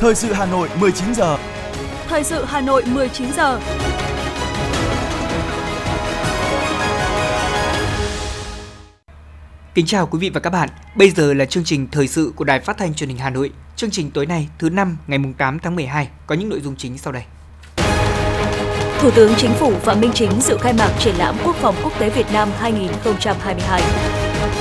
Thời sự Hà Nội 19 giờ. Thời sự Hà Nội 19 giờ. Kính chào quý vị và các bạn. Bây giờ là chương trình thời sự của Đài Phát thanh Truyền hình Hà Nội. Chương trình tối nay, thứ năm, ngày 8 tháng 12 có những nội dung chính sau đây. Thủ tướng Chính phủ Phạm Minh Chính dự khai mạc triển lãm Quốc phòng quốc tế Việt Nam 2022.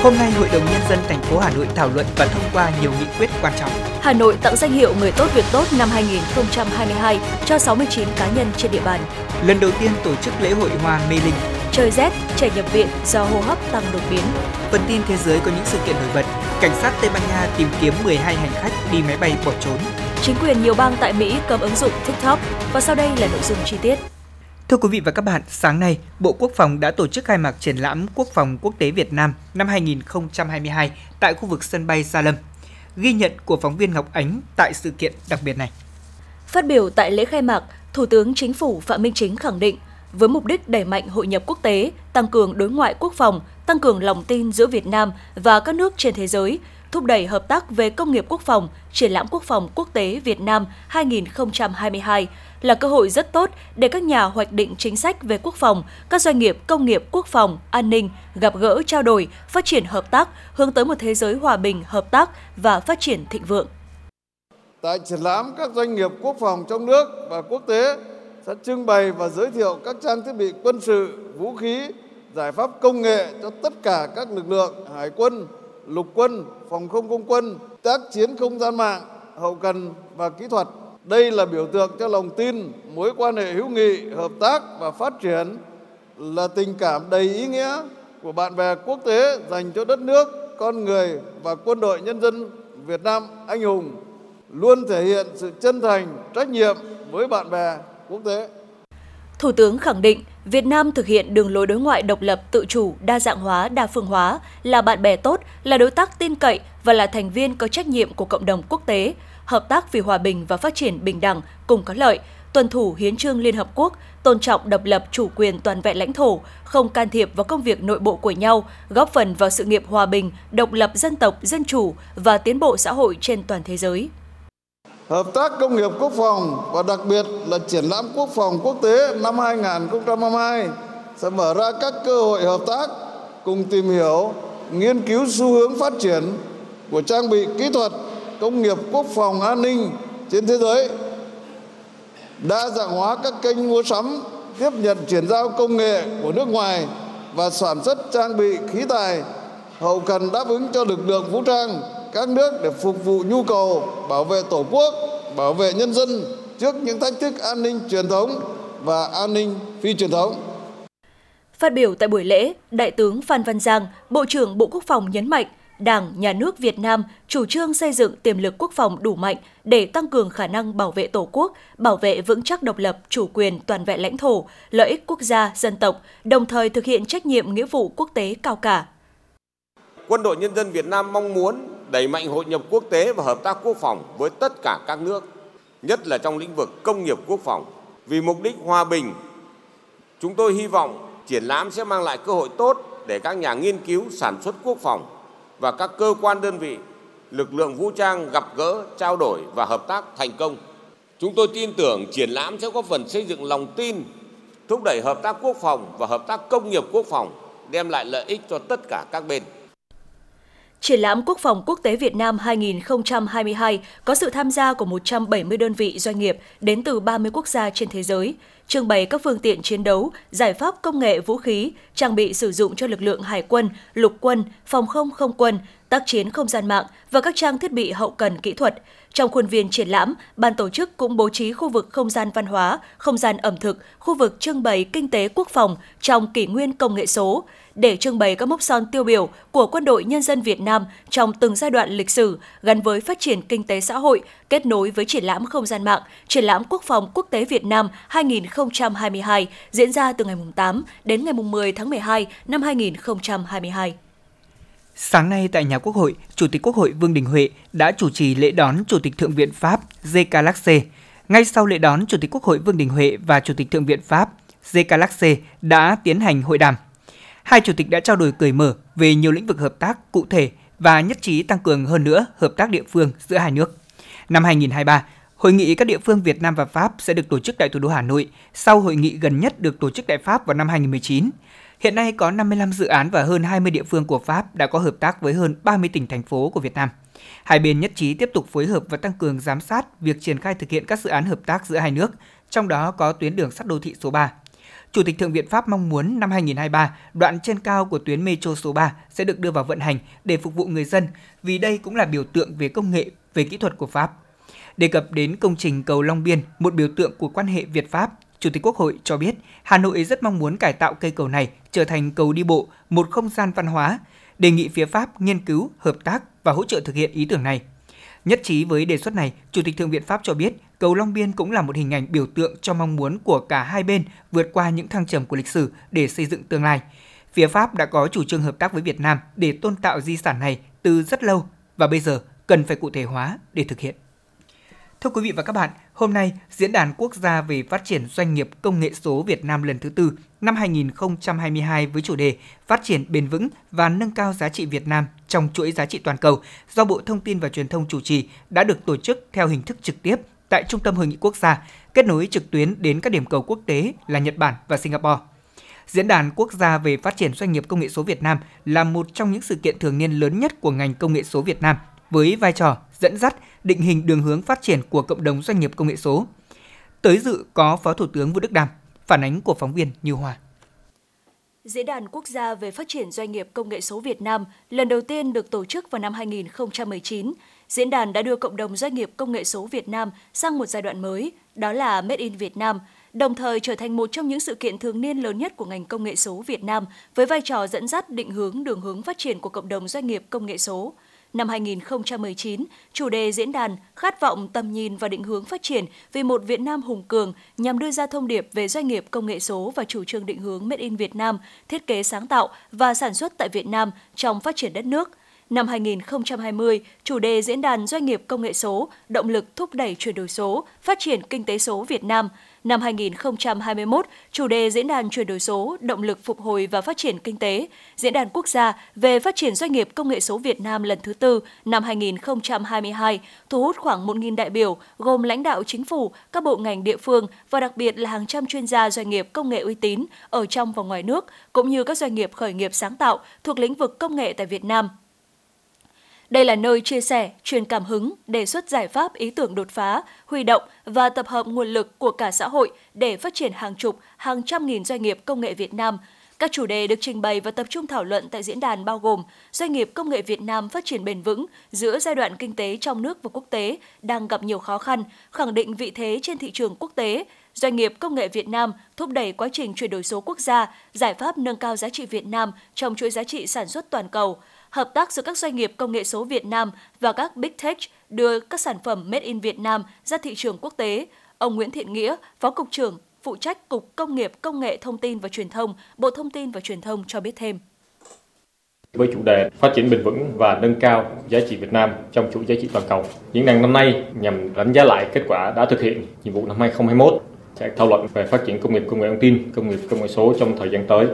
Hôm nay, Hội đồng Nhân dân thành phố Hà Nội thảo luận và thông qua nhiều nghị quyết quan trọng. Hà Nội tặng danh hiệu Người tốt việc tốt năm 2022 cho 69 cá nhân trên địa bàn. Lần đầu tiên tổ chức lễ hội hoa Mê Linh. Trời rét, trẻ nhập viện do hô hấp tăng đột biến. Phần tin thế giới có những sự kiện nổi bật. Cảnh sát Tây Ban Nha tìm kiếm 12 hành khách đi máy bay bỏ trốn. Chính quyền nhiều bang tại Mỹ cấm ứng dụng TikTok và sau đây là nội dung chi tiết. Thưa quý vị và các bạn, sáng nay, Bộ Quốc phòng đã tổ chức khai mạc triển lãm Quốc phòng quốc tế Việt Nam năm 2022 tại khu vực sân bay Gia Lâm. Ghi nhận của phóng viên Ngọc Ánh tại sự kiện đặc biệt này. Phát biểu tại lễ khai mạc, Thủ tướng Chính phủ Phạm Minh Chính khẳng định, với mục đích đẩy mạnh hội nhập quốc tế, tăng cường đối ngoại quốc phòng, tăng cường lòng tin giữa Việt Nam và các nước trên thế giới, thúc đẩy hợp tác về công nghiệp quốc phòng, triển lãm quốc phòng quốc tế Việt Nam 2022 là cơ hội rất tốt để các nhà hoạch định chính sách về quốc phòng, các doanh nghiệp công nghiệp quốc phòng, an ninh gặp gỡ trao đổi, phát triển hợp tác hướng tới một thế giới hòa bình, hợp tác và phát triển thịnh vượng. Tại triển lãm, các doanh nghiệp quốc phòng trong nước và quốc tế sẽ trưng bày và giới thiệu các trang thiết bị quân sự, vũ khí, giải pháp công nghệ cho tất cả các lực lượng hải quân, lục quân, phòng không không quân, tác chiến không gian mạng, hậu cần và kỹ thuật. Đây là biểu tượng cho lòng tin, mối quan hệ hữu nghị, hợp tác và phát triển là tình cảm đầy ý nghĩa của bạn bè quốc tế dành cho đất nước, con người và quân đội nhân dân Việt Nam anh hùng, luôn thể hiện sự chân thành, trách nhiệm với bạn bè quốc tế. Thủ tướng khẳng định Việt Nam thực hiện đường lối đối ngoại độc lập, tự chủ, đa dạng hóa, đa phương hóa, là bạn bè tốt, là đối tác tin cậy và là thành viên có trách nhiệm của cộng đồng quốc tế, hợp tác vì hòa bình và phát triển bình đẳng, cùng có lợi, tuân thủ hiến trương Liên Hợp Quốc, tôn trọng độc lập chủ quyền toàn vẹn lãnh thổ, không can thiệp vào công việc nội bộ của nhau, góp phần vào sự nghiệp hòa bình, độc lập dân tộc, dân chủ và tiến bộ xã hội trên toàn thế giới. Hợp tác công nghiệp quốc phòng và đặc biệt là triển lãm quốc phòng quốc tế năm 2022 sẽ mở ra các cơ hội hợp tác cùng tìm hiểu, nghiên cứu xu hướng phát triển của trang bị kỹ thuật công nghiệp quốc phòng an ninh trên thế giới. Đa dạng hóa các kênh mua sắm tiếp nhận chuyển giao công nghệ của nước ngoài và sản xuất trang bị khí tài hậu cần đáp ứng cho lực lượng vũ trang các nước để phục vụ nhu cầu bảo vệ tổ quốc bảo vệ nhân dân trước những thách thức an ninh truyền thống và an ninh phi truyền thống Phát biểu tại buổi lễ, Đại tướng Phan Văn Giang, Bộ trưởng Bộ Quốc phòng nhấn mạnh, Đảng, Nhà nước Việt Nam chủ trương xây dựng tiềm lực quốc phòng đủ mạnh để tăng cường khả năng bảo vệ Tổ quốc, bảo vệ vững chắc độc lập, chủ quyền, toàn vẹn lãnh thổ, lợi ích quốc gia, dân tộc, đồng thời thực hiện trách nhiệm nghĩa vụ quốc tế cao cả. Quân đội Nhân dân Việt Nam mong muốn đẩy mạnh hội nhập quốc tế và hợp tác quốc phòng với tất cả các nước, nhất là trong lĩnh vực công nghiệp quốc phòng. Vì mục đích hòa bình, chúng tôi hy vọng triển lãm sẽ mang lại cơ hội tốt để các nhà nghiên cứu sản xuất quốc phòng và các cơ quan đơn vị, lực lượng vũ trang gặp gỡ, trao đổi và hợp tác thành công. Chúng tôi tin tưởng triển lãm sẽ góp phần xây dựng lòng tin, thúc đẩy hợp tác quốc phòng và hợp tác công nghiệp quốc phòng, đem lại lợi ích cho tất cả các bên. Triển lãm Quốc phòng quốc tế Việt Nam 2022 có sự tham gia của 170 đơn vị doanh nghiệp đến từ 30 quốc gia trên thế giới, trưng bày các phương tiện chiến đấu, giải pháp công nghệ vũ khí, trang bị sử dụng cho lực lượng hải quân, lục quân, phòng không không quân, tác chiến không gian mạng và các trang thiết bị hậu cần kỹ thuật. Trong khuôn viên triển lãm, ban tổ chức cũng bố trí khu vực không gian văn hóa, không gian ẩm thực, khu vực trưng bày kinh tế quốc phòng trong kỷ nguyên công nghệ số để trưng bày các mốc son tiêu biểu của quân đội nhân dân Việt Nam trong từng giai đoạn lịch sử gắn với phát triển kinh tế xã hội, kết nối với triển lãm không gian mạng, triển lãm quốc phòng quốc tế Việt Nam 2022 diễn ra từ ngày 8 đến ngày 10 tháng 12 năm 2022. Sáng nay tại nhà Quốc hội, Chủ tịch Quốc hội Vương Đình Huệ đã chủ trì lễ đón Chủ tịch Thượng viện Pháp Zekalaxe. Ngay sau lễ đón, Chủ tịch Quốc hội Vương Đình Huệ và Chủ tịch Thượng viện Pháp Zekalaxe đã tiến hành hội đàm. Hai chủ tịch đã trao đổi cởi mở về nhiều lĩnh vực hợp tác cụ thể và nhất trí tăng cường hơn nữa hợp tác địa phương giữa hai nước. Năm 2023, Hội nghị các địa phương Việt Nam và Pháp sẽ được tổ chức tại thủ đô Hà Nội sau hội nghị gần nhất được tổ chức tại Pháp vào năm 2019. Hiện nay có 55 dự án và hơn 20 địa phương của Pháp đã có hợp tác với hơn 30 tỉnh thành phố của Việt Nam. Hai bên nhất trí tiếp tục phối hợp và tăng cường giám sát việc triển khai thực hiện các dự án hợp tác giữa hai nước, trong đó có tuyến đường sắt đô thị số 3. Chủ tịch Thượng viện Pháp mong muốn năm 2023, đoạn trên cao của tuyến metro số 3 sẽ được đưa vào vận hành để phục vụ người dân, vì đây cũng là biểu tượng về công nghệ, về kỹ thuật của Pháp. Đề cập đến công trình cầu Long Biên, một biểu tượng của quan hệ Việt-Pháp, Chủ tịch Quốc hội cho biết Hà Nội rất mong muốn cải tạo cây cầu này trở thành cầu đi bộ, một không gian văn hóa, đề nghị phía Pháp nghiên cứu, hợp tác và hỗ trợ thực hiện ý tưởng này. Nhất trí với đề xuất này, Chủ tịch Thượng viện Pháp cho biết cầu Long Biên cũng là một hình ảnh biểu tượng cho mong muốn của cả hai bên vượt qua những thăng trầm của lịch sử để xây dựng tương lai. Phía Pháp đã có chủ trương hợp tác với Việt Nam để tôn tạo di sản này từ rất lâu và bây giờ cần phải cụ thể hóa để thực hiện. Thưa quý vị và các bạn, hôm nay Diễn đàn Quốc gia về phát triển doanh nghiệp công nghệ số Việt Nam lần thứ tư năm 2022 với chủ đề Phát triển bền vững và nâng cao giá trị Việt Nam trong chuỗi giá trị toàn cầu do Bộ Thông tin và Truyền thông chủ trì đã được tổ chức theo hình thức trực tiếp tại Trung tâm Hội nghị Quốc gia, kết nối trực tuyến đến các điểm cầu quốc tế là Nhật Bản và Singapore. Diễn đàn Quốc gia về phát triển doanh nghiệp công nghệ số Việt Nam là một trong những sự kiện thường niên lớn nhất của ngành công nghệ số Việt Nam với vai trò dẫn dắt, định hình đường hướng phát triển của cộng đồng doanh nghiệp công nghệ số. Tới dự có Phó Thủ tướng Vũ Đức Đam, phản ánh của phóng viên Như Hòa. Diễn đàn quốc gia về phát triển doanh nghiệp công nghệ số Việt Nam lần đầu tiên được tổ chức vào năm 2019. Diễn đàn đã đưa cộng đồng doanh nghiệp công nghệ số Việt Nam sang một giai đoạn mới, đó là Made in Việt Nam, đồng thời trở thành một trong những sự kiện thường niên lớn nhất của ngành công nghệ số Việt Nam với vai trò dẫn dắt định hướng đường hướng phát triển của cộng đồng doanh nghiệp công nghệ số – Năm 2019, chủ đề diễn đàn khát vọng tầm nhìn và định hướng phát triển vì một Việt Nam hùng cường nhằm đưa ra thông điệp về doanh nghiệp công nghệ số và chủ trương định hướng Made in Việt Nam, thiết kế sáng tạo và sản xuất tại Việt Nam trong phát triển đất nước – Năm 2020, chủ đề Diễn đàn Doanh nghiệp Công nghệ số, động lực thúc đẩy chuyển đổi số, phát triển kinh tế số Việt Nam. Năm 2021, chủ đề Diễn đàn chuyển đổi số, động lực phục hồi và phát triển kinh tế, Diễn đàn quốc gia về phát triển doanh nghiệp công nghệ số Việt Nam lần thứ tư năm 2022, thu hút khoảng 1.000 đại biểu gồm lãnh đạo chính phủ, các bộ ngành địa phương và đặc biệt là hàng trăm chuyên gia doanh nghiệp công nghệ uy tín ở trong và ngoài nước, cũng như các doanh nghiệp khởi nghiệp sáng tạo thuộc lĩnh vực công nghệ tại Việt Nam. Đây là nơi chia sẻ, truyền cảm hứng, đề xuất giải pháp ý tưởng đột phá, huy động và tập hợp nguồn lực của cả xã hội để phát triển hàng chục, hàng trăm nghìn doanh nghiệp công nghệ Việt Nam. Các chủ đề được trình bày và tập trung thảo luận tại diễn đàn bao gồm doanh nghiệp công nghệ Việt Nam phát triển bền vững giữa giai đoạn kinh tế trong nước và quốc tế đang gặp nhiều khó khăn, khẳng định vị thế trên thị trường quốc tế, doanh nghiệp công nghệ Việt Nam thúc đẩy quá trình chuyển đổi số quốc gia, giải pháp nâng cao giá trị Việt Nam trong chuỗi giá trị sản xuất toàn cầu – hợp tác giữa các doanh nghiệp công nghệ số Việt Nam và các Big Tech đưa các sản phẩm Made in Việt Nam ra thị trường quốc tế. Ông Nguyễn Thiện Nghĩa, Phó Cục trưởng, phụ trách Cục Công nghiệp Công nghệ Thông tin và Truyền thông, Bộ Thông tin và Truyền thông cho biết thêm. Với chủ đề phát triển bền vững và nâng cao giá trị Việt Nam trong chuỗi giá trị toàn cầu, diễn đàn năm nay nhằm đánh giá lại kết quả đã thực hiện nhiệm vụ năm 2021 sẽ thảo luận về phát triển công nghiệp công nghệ thông tin, công nghiệp công nghệ số trong thời gian tới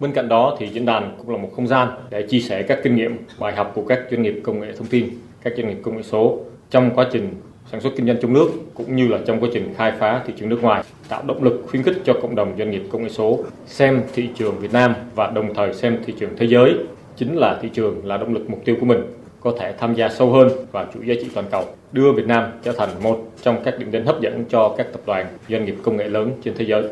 Bên cạnh đó thì diễn đàn cũng là một không gian để chia sẻ các kinh nghiệm, bài học của các doanh nghiệp công nghệ thông tin, các doanh nghiệp công nghệ số trong quá trình sản xuất kinh doanh trong nước cũng như là trong quá trình khai phá thị trường nước ngoài, tạo động lực khuyến khích cho cộng đồng doanh nghiệp công nghệ số xem thị trường Việt Nam và đồng thời xem thị trường thế giới chính là thị trường là động lực mục tiêu của mình có thể tham gia sâu hơn vào chuỗi giá trị toàn cầu, đưa Việt Nam trở thành một trong các điểm đến hấp dẫn cho các tập đoàn doanh nghiệp công nghệ lớn trên thế giới.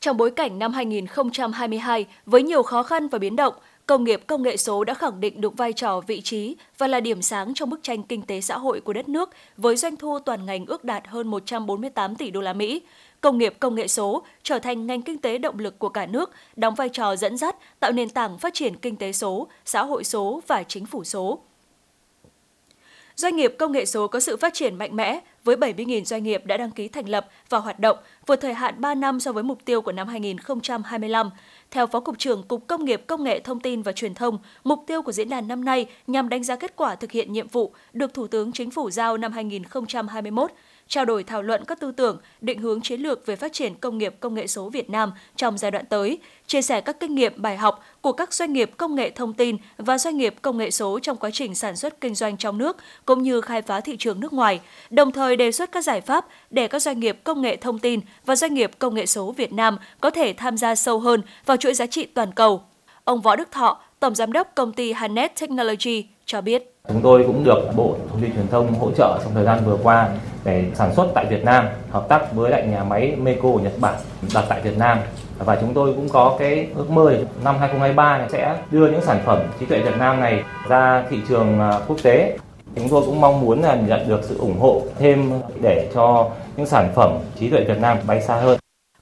Trong bối cảnh năm 2022 với nhiều khó khăn và biến động, công nghiệp công nghệ số đã khẳng định được vai trò vị trí và là điểm sáng trong bức tranh kinh tế xã hội của đất nước với doanh thu toàn ngành ước đạt hơn 148 tỷ đô la Mỹ. Công nghiệp công nghệ số trở thành ngành kinh tế động lực của cả nước, đóng vai trò dẫn dắt, tạo nền tảng phát triển kinh tế số, xã hội số và chính phủ số. Doanh nghiệp công nghệ số có sự phát triển mạnh mẽ, với 70.000 doanh nghiệp đã đăng ký thành lập và hoạt động, vượt thời hạn 3 năm so với mục tiêu của năm 2025. Theo Phó Cục trưởng Cục Công nghiệp Công nghệ Thông tin và Truyền thông, mục tiêu của diễn đàn năm nay nhằm đánh giá kết quả thực hiện nhiệm vụ được Thủ tướng Chính phủ giao năm 2021, trao đổi thảo luận các tư tưởng, định hướng chiến lược về phát triển công nghiệp công nghệ số Việt Nam trong giai đoạn tới, chia sẻ các kinh nghiệm bài học của các doanh nghiệp công nghệ thông tin và doanh nghiệp công nghệ số trong quá trình sản xuất kinh doanh trong nước cũng như khai phá thị trường nước ngoài, đồng thời đề xuất các giải pháp để các doanh nghiệp công nghệ thông tin và doanh nghiệp công nghệ số Việt Nam có thể tham gia sâu hơn vào chuỗi giá trị toàn cầu. Ông Võ Đức Thọ, Tổng Giám đốc công ty Hanet Technology cho biết. Chúng tôi cũng được Bộ Thông tin Truyền thông hỗ trợ trong thời gian vừa qua để sản xuất tại Việt Nam, hợp tác với lại nhà máy Meiko của Nhật Bản đặt tại Việt Nam. Và chúng tôi cũng có cái ước mơ năm 2023 này sẽ đưa những sản phẩm trí tuệ Việt Nam này ra thị trường à, quốc tế. Chúng tôi cũng mong muốn là nhận được sự ủng hộ thêm để cho những sản phẩm trí tuệ Việt Nam bay xa hơn.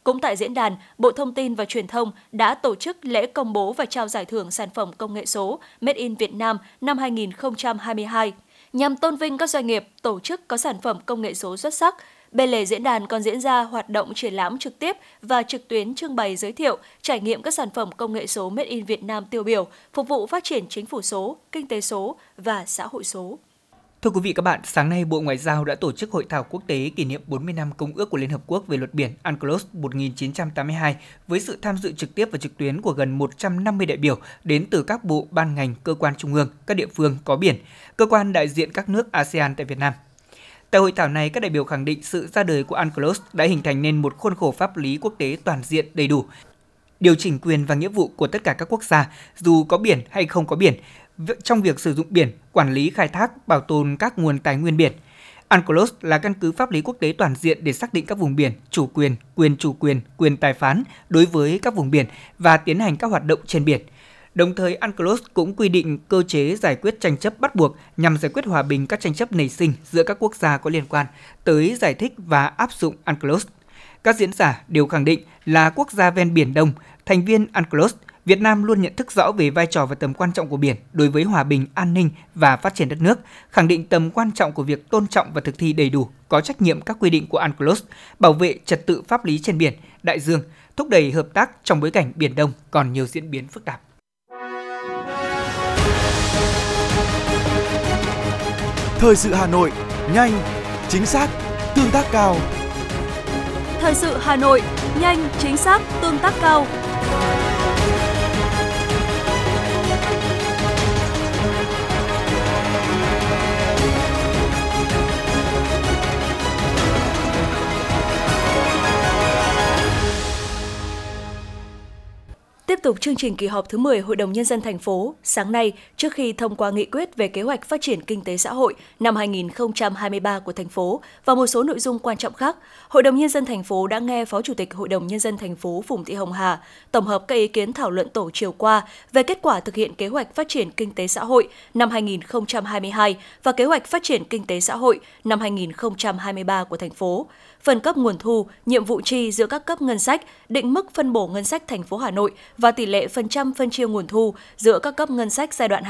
Cũng tại diễn đàn, Bộ Thông tin và Truyền thông đã tổ chức lễ công bố và trao giải thưởng sản phẩm công nghệ số Made in Việt Nam năm 2022 nhằm tôn vinh các doanh nghiệp, tổ chức có sản phẩm công nghệ số xuất sắc. Bên lề diễn đàn còn diễn ra hoạt động triển lãm trực tiếp và trực tuyến trưng bày giới thiệu, trải nghiệm các sản phẩm công nghệ số Made in Việt Nam tiêu biểu, phục vụ phát triển chính phủ số, kinh tế số và xã hội số. Thưa quý vị các bạn, sáng nay Bộ Ngoại giao đã tổ chức hội thảo quốc tế kỷ niệm 40 năm Công ước của Liên Hợp Quốc về luật biển UNCLOS 1982 với sự tham dự trực tiếp và trực tuyến của gần 150 đại biểu đến từ các bộ, ban ngành, cơ quan trung ương, các địa phương có biển, cơ quan đại diện các nước ASEAN tại Việt Nam. Tại hội thảo này, các đại biểu khẳng định sự ra đời của UNCLOS đã hình thành nên một khuôn khổ pháp lý quốc tế toàn diện đầy đủ, điều chỉnh quyền và nghĩa vụ của tất cả các quốc gia, dù có biển hay không có biển, trong việc sử dụng biển, quản lý khai thác, bảo tồn các nguồn tài nguyên biển. UNCLOS là căn cứ pháp lý quốc tế toàn diện để xác định các vùng biển, chủ quyền, quyền chủ quyền, quyền tài phán đối với các vùng biển và tiến hành các hoạt động trên biển. Đồng thời, UNCLOS cũng quy định cơ chế giải quyết tranh chấp bắt buộc nhằm giải quyết hòa bình các tranh chấp nảy sinh giữa các quốc gia có liên quan tới giải thích và áp dụng UNCLOS. Các diễn giả đều khẳng định là quốc gia ven biển Đông, thành viên UNCLOS Việt Nam luôn nhận thức rõ về vai trò và tầm quan trọng của biển đối với hòa bình, an ninh và phát triển đất nước, khẳng định tầm quan trọng của việc tôn trọng và thực thi đầy đủ, có trách nhiệm các quy định của UNCLOS, bảo vệ trật tự pháp lý trên biển, đại dương, thúc đẩy hợp tác trong bối cảnh Biển Đông còn nhiều diễn biến phức tạp. Thời sự Hà Nội, nhanh, chính xác, tương tác cao. Thời sự Hà Nội, nhanh, chính xác, tương tác cao. Tục chương trình kỳ họp thứ 10 Hội đồng Nhân dân thành phố, sáng nay, trước khi thông qua nghị quyết về kế hoạch phát triển kinh tế xã hội năm 2023 của thành phố và một số nội dung quan trọng khác, Hội đồng Nhân dân thành phố đã nghe Phó Chủ tịch Hội đồng Nhân dân thành phố Phùng Thị Hồng Hà tổng hợp các ý kiến thảo luận tổ chiều qua về kết quả thực hiện kế hoạch phát triển kinh tế xã hội năm 2022 và kế hoạch phát triển kinh tế xã hội năm 2023 của thành phố phân cấp nguồn thu, nhiệm vụ chi giữa các cấp ngân sách, định mức phân bổ ngân sách thành phố Hà Nội và tỷ lệ phần trăm phân chia nguồn thu giữa các cấp ngân sách giai đoạn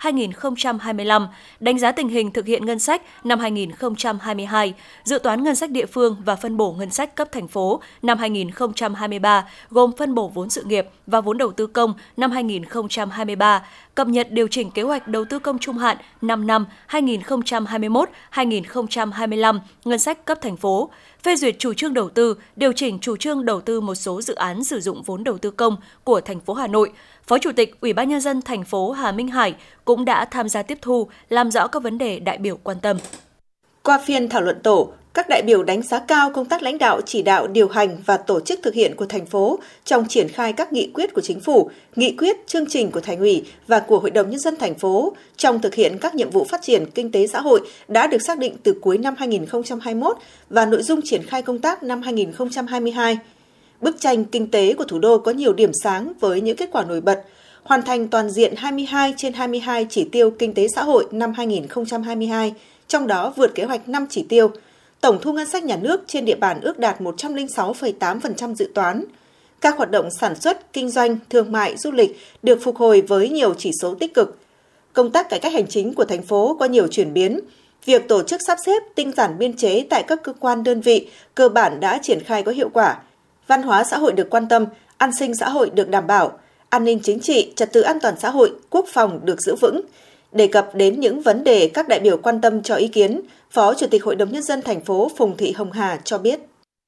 2023-2025, đánh giá tình hình thực hiện ngân sách năm 2022, dự toán ngân sách địa phương và phân bổ ngân sách cấp thành phố năm 2023 gồm phân bổ vốn sự nghiệp và vốn đầu tư công năm 2023, cập nhật điều chỉnh kế hoạch đầu tư công trung hạn 5 năm 2021-2025 ngân sách cấp thành phố, phê duyệt chủ trương đầu tư, điều chỉnh chủ trương đầu tư một số dự án sử dụng vốn đầu tư công của thành phố Hà Nội. Phó Chủ tịch Ủy ban nhân dân thành phố Hà Minh Hải cũng đã tham gia tiếp thu, làm rõ các vấn đề đại biểu quan tâm. Qua phiên thảo luận tổ, các đại biểu đánh giá cao công tác lãnh đạo, chỉ đạo, điều hành và tổ chức thực hiện của thành phố trong triển khai các nghị quyết của chính phủ, nghị quyết, chương trình của thành ủy và của Hội đồng Nhân dân thành phố trong thực hiện các nhiệm vụ phát triển kinh tế xã hội đã được xác định từ cuối năm 2021 và nội dung triển khai công tác năm 2022. Bức tranh kinh tế của thủ đô có nhiều điểm sáng với những kết quả nổi bật, hoàn thành toàn diện 22 trên 22 chỉ tiêu kinh tế xã hội năm 2022, trong đó vượt kế hoạch 5 chỉ tiêu – tổng thu ngân sách nhà nước trên địa bàn ước đạt 106,8% dự toán. Các hoạt động sản xuất, kinh doanh, thương mại, du lịch được phục hồi với nhiều chỉ số tích cực. Công tác cải cách hành chính của thành phố có nhiều chuyển biến. Việc tổ chức sắp xếp tinh giản biên chế tại các cơ quan đơn vị cơ bản đã triển khai có hiệu quả. Văn hóa xã hội được quan tâm, an sinh xã hội được đảm bảo, an ninh chính trị, trật tự an toàn xã hội, quốc phòng được giữ vững. Đề cập đến những vấn đề các đại biểu quan tâm cho ý kiến, Phó Chủ tịch Hội đồng Nhân dân thành phố Phùng Thị Hồng Hà cho biết.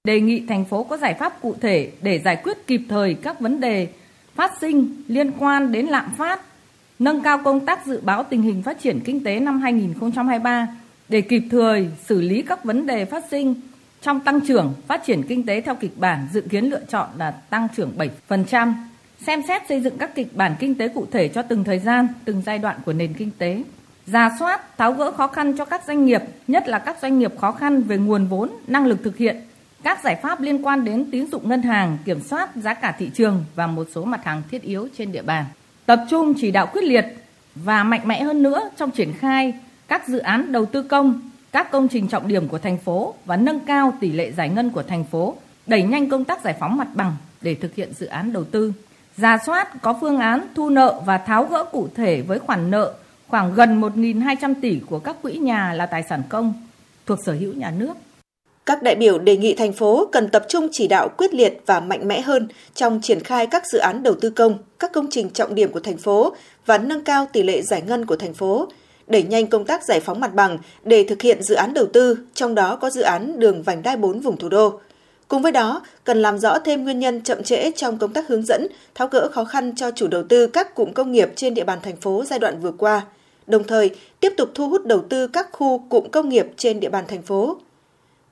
Đề nghị thành phố có giải pháp cụ thể để giải quyết kịp thời các vấn đề phát sinh liên quan đến lạm phát, nâng cao công tác dự báo tình hình phát triển kinh tế năm 2023 để kịp thời xử lý các vấn đề phát sinh trong tăng trưởng phát triển kinh tế theo kịch bản dự kiến lựa chọn là tăng trưởng 7%, xem xét xây dựng các kịch bản kinh tế cụ thể cho từng thời gian, từng giai đoạn của nền kinh tế, ra soát, tháo gỡ khó khăn cho các doanh nghiệp, nhất là các doanh nghiệp khó khăn về nguồn vốn, năng lực thực hiện, các giải pháp liên quan đến tín dụng ngân hàng, kiểm soát giá cả thị trường và một số mặt hàng thiết yếu trên địa bàn. Tập trung chỉ đạo quyết liệt và mạnh mẽ hơn nữa trong triển khai các dự án đầu tư công, các công trình trọng điểm của thành phố và nâng cao tỷ lệ giải ngân của thành phố, đẩy nhanh công tác giải phóng mặt bằng để thực hiện dự án đầu tư. Ra soát có phương án thu nợ và tháo gỡ cụ thể với khoản nợ khoảng gần 1.200 tỷ của các quỹ nhà là tài sản công thuộc sở hữu nhà nước. Các đại biểu đề nghị thành phố cần tập trung chỉ đạo quyết liệt và mạnh mẽ hơn trong triển khai các dự án đầu tư công, các công trình trọng điểm của thành phố và nâng cao tỷ lệ giải ngân của thành phố, đẩy nhanh công tác giải phóng mặt bằng để thực hiện dự án đầu tư, trong đó có dự án đường vành đai 4 vùng thủ đô. Cùng với đó, cần làm rõ thêm nguyên nhân chậm trễ trong công tác hướng dẫn, tháo gỡ khó khăn cho chủ đầu tư các cụm công nghiệp trên địa bàn thành phố giai đoạn vừa qua, đồng thời tiếp tục thu hút đầu tư các khu cụm công nghiệp trên địa bàn thành phố.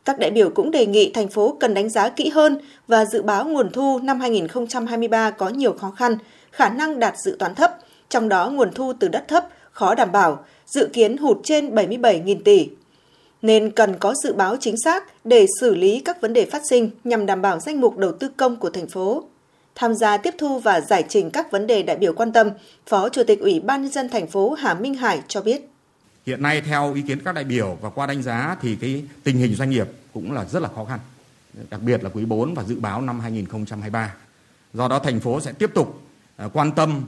Các đại biểu cũng đề nghị thành phố cần đánh giá kỹ hơn và dự báo nguồn thu năm 2023 có nhiều khó khăn, khả năng đạt dự toán thấp, trong đó nguồn thu từ đất thấp, khó đảm bảo, dự kiến hụt trên 77.000 tỷ. Nên cần có dự báo chính xác để xử lý các vấn đề phát sinh nhằm đảm bảo danh mục đầu tư công của thành phố. Tham gia tiếp thu và giải trình các vấn đề đại biểu quan tâm, Phó Chủ tịch Ủy ban nhân dân thành phố Hà Minh Hải cho biết. Hiện nay theo ý kiến các đại biểu và qua đánh giá thì cái tình hình doanh nghiệp cũng là rất là khó khăn, đặc biệt là quý 4 và dự báo năm 2023. Do đó thành phố sẽ tiếp tục à, quan tâm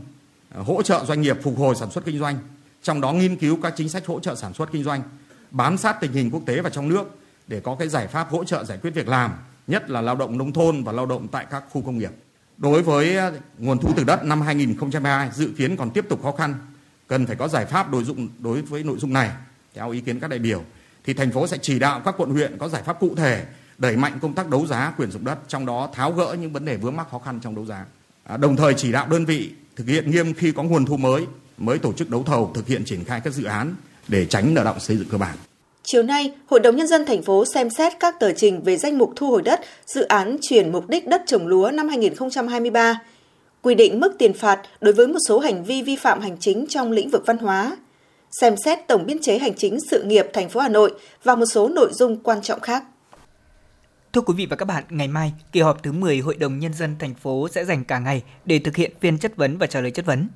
à, hỗ trợ doanh nghiệp phục hồi sản xuất kinh doanh, trong đó nghiên cứu các chính sách hỗ trợ sản xuất kinh doanh, bám sát tình hình quốc tế và trong nước để có cái giải pháp hỗ trợ giải quyết việc làm, nhất là lao động nông thôn và lao động tại các khu công nghiệp. Đối với à, nguồn thu từ đất năm 2022 dự kiến còn tiếp tục khó khăn, cần phải có giải pháp đối dụng đối với nội dung này theo ý kiến các đại biểu. Thì thành phố sẽ chỉ đạo các quận huyện có giải pháp cụ thể đẩy mạnh công tác đấu giá quyền dụng đất trong đó tháo gỡ những vấn đề vướng mắc khó khăn trong đấu giá. À, đồng thời chỉ đạo đơn vị thực hiện nghiêm khi có nguồn thu mới mới tổ chức đấu thầu thực hiện triển khai các dự án để tránh nợ động xây dựng cơ bản. Chiều nay, Hội đồng Nhân dân thành phố xem xét các tờ trình về danh mục thu hồi đất, dự án chuyển mục đích đất trồng lúa năm 2023, quy định mức tiền phạt đối với một số hành vi vi phạm hành chính trong lĩnh vực văn hóa, xem xét tổng biên chế hành chính sự nghiệp thành phố Hà Nội và một số nội dung quan trọng khác. Thưa quý vị và các bạn, ngày mai, kỳ họp thứ 10 Hội đồng Nhân dân thành phố sẽ dành cả ngày để thực hiện phiên chất vấn và trả lời chất vấn.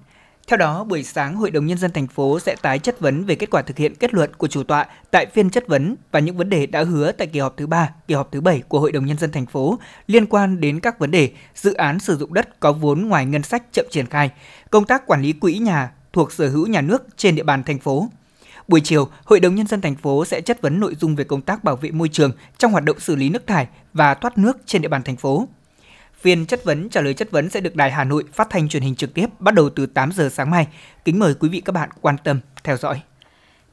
Theo đó, buổi sáng Hội đồng Nhân dân thành phố sẽ tái chất vấn về kết quả thực hiện kết luận của chủ tọa tại phiên chất vấn và những vấn đề đã hứa tại kỳ họp thứ 3, kỳ họp thứ 7 của Hội đồng Nhân dân thành phố liên quan đến các vấn đề dự án sử dụng đất có vốn ngoài ngân sách chậm triển khai, công tác quản lý quỹ nhà thuộc sở hữu nhà nước trên địa bàn thành phố. Buổi chiều, Hội đồng Nhân dân thành phố sẽ chất vấn nội dung về công tác bảo vệ môi trường trong hoạt động xử lý nước thải và thoát nước trên địa bàn thành phố. Phiên chất vấn trả lời chất vấn sẽ được Đài Hà Nội phát thanh truyền hình trực tiếp bắt đầu từ 8 giờ sáng mai. Kính mời quý vị các bạn quan tâm theo dõi.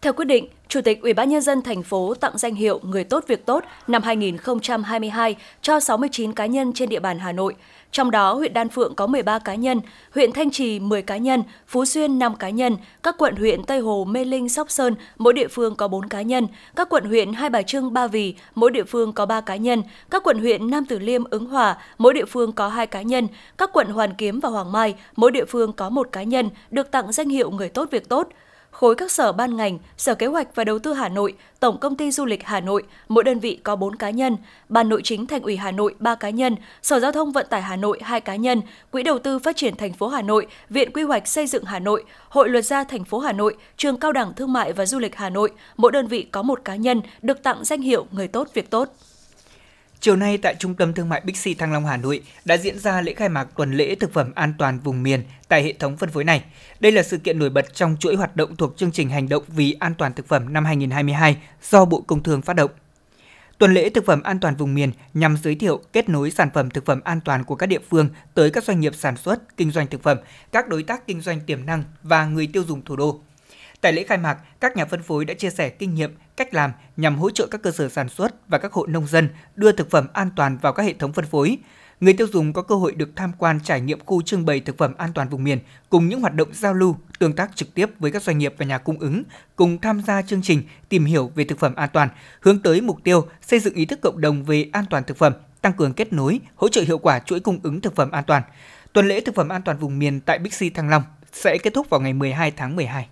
Theo quyết định, Chủ tịch Ủy ban nhân dân thành phố tặng danh hiệu Người tốt việc tốt năm 2022 cho 69 cá nhân trên địa bàn Hà Nội. Trong đó, huyện Đan Phượng có 13 cá nhân, huyện Thanh Trì 10 cá nhân, Phú Xuyên 5 cá nhân, các quận huyện Tây Hồ, Mê Linh, Sóc Sơn mỗi địa phương có 4 cá nhân, các quận huyện Hai Bà Trưng, Ba Vì mỗi địa phương có 3 cá nhân, các quận huyện Nam Từ Liêm, Ứng Hòa mỗi địa phương có 2 cá nhân, các quận Hoàn Kiếm và Hoàng Mai mỗi địa phương có 1 cá nhân được tặng danh hiệu Người tốt việc tốt khối các sở ban ngành, Sở Kế hoạch và Đầu tư Hà Nội, Tổng công ty Du lịch Hà Nội, mỗi đơn vị có 4 cá nhân, Ban Nội chính Thành ủy Hà Nội 3 cá nhân, Sở Giao thông Vận tải Hà Nội 2 cá nhân, Quỹ đầu tư phát triển thành phố Hà Nội, Viện Quy hoạch xây dựng Hà Nội, Hội luật gia thành phố Hà Nội, Trường Cao đẳng Thương mại và Du lịch Hà Nội, mỗi đơn vị có một cá nhân được tặng danh hiệu Người tốt việc tốt. Chiều nay tại Trung tâm Thương mại Bixi Thăng Long Hà Nội đã diễn ra lễ khai mạc tuần lễ thực phẩm an toàn vùng miền tại hệ thống phân phối này. Đây là sự kiện nổi bật trong chuỗi hoạt động thuộc chương trình hành động vì an toàn thực phẩm năm 2022 do Bộ Công Thương phát động. Tuần lễ thực phẩm an toàn vùng miền nhằm giới thiệu kết nối sản phẩm thực phẩm an toàn của các địa phương tới các doanh nghiệp sản xuất, kinh doanh thực phẩm, các đối tác kinh doanh tiềm năng và người tiêu dùng thủ đô. Tại lễ khai mạc, các nhà phân phối đã chia sẻ kinh nghiệm, cách làm nhằm hỗ trợ các cơ sở sản xuất và các hộ nông dân đưa thực phẩm an toàn vào các hệ thống phân phối. Người tiêu dùng có cơ hội được tham quan trải nghiệm khu trưng bày thực phẩm an toàn vùng miền cùng những hoạt động giao lưu, tương tác trực tiếp với các doanh nghiệp và nhà cung ứng, cùng tham gia chương trình tìm hiểu về thực phẩm an toàn, hướng tới mục tiêu xây dựng ý thức cộng đồng về an toàn thực phẩm, tăng cường kết nối, hỗ trợ hiệu quả chuỗi cung ứng thực phẩm an toàn. Tuần lễ thực phẩm an toàn vùng miền tại Bixi Thăng Long sẽ kết thúc vào ngày 12 tháng 12.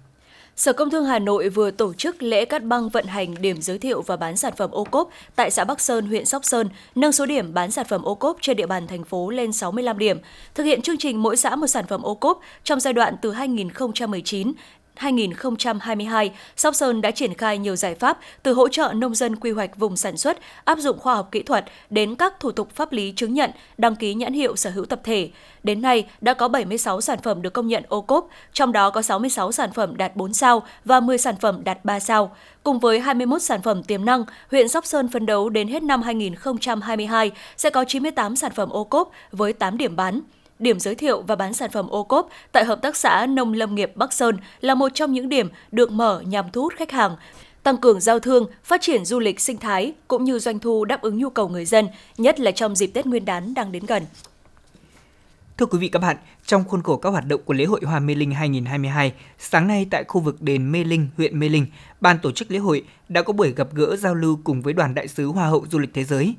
Sở Công Thương Hà Nội vừa tổ chức lễ cắt băng vận hành điểm giới thiệu và bán sản phẩm ô cốp tại xã Bắc Sơn, huyện Sóc Sơn, nâng số điểm bán sản phẩm ô cốp trên địa bàn thành phố lên 65 điểm, thực hiện chương trình mỗi xã một sản phẩm ô cốp trong giai đoạn từ 2019 2022, Sóc Sơn đã triển khai nhiều giải pháp từ hỗ trợ nông dân quy hoạch vùng sản xuất, áp dụng khoa học kỹ thuật đến các thủ tục pháp lý chứng nhận, đăng ký nhãn hiệu sở hữu tập thể. Đến nay, đã có 76 sản phẩm được công nhận ô cốp, trong đó có 66 sản phẩm đạt 4 sao và 10 sản phẩm đạt 3 sao. Cùng với 21 sản phẩm tiềm năng, huyện Sóc Sơn phấn đấu đến hết năm 2022 sẽ có 98 sản phẩm ô cốp với 8 điểm bán điểm giới thiệu và bán sản phẩm ô cốp tại Hợp tác xã Nông Lâm nghiệp Bắc Sơn là một trong những điểm được mở nhằm thu hút khách hàng, tăng cường giao thương, phát triển du lịch sinh thái cũng như doanh thu đáp ứng nhu cầu người dân, nhất là trong dịp Tết Nguyên đán đang đến gần. Thưa quý vị các bạn, trong khuôn khổ các hoạt động của lễ hội Hoa Mê Linh 2022, sáng nay tại khu vực đền Mê Linh, huyện Mê Linh, ban tổ chức lễ hội đã có buổi gặp gỡ giao lưu cùng với đoàn đại sứ Hoa hậu du lịch thế giới.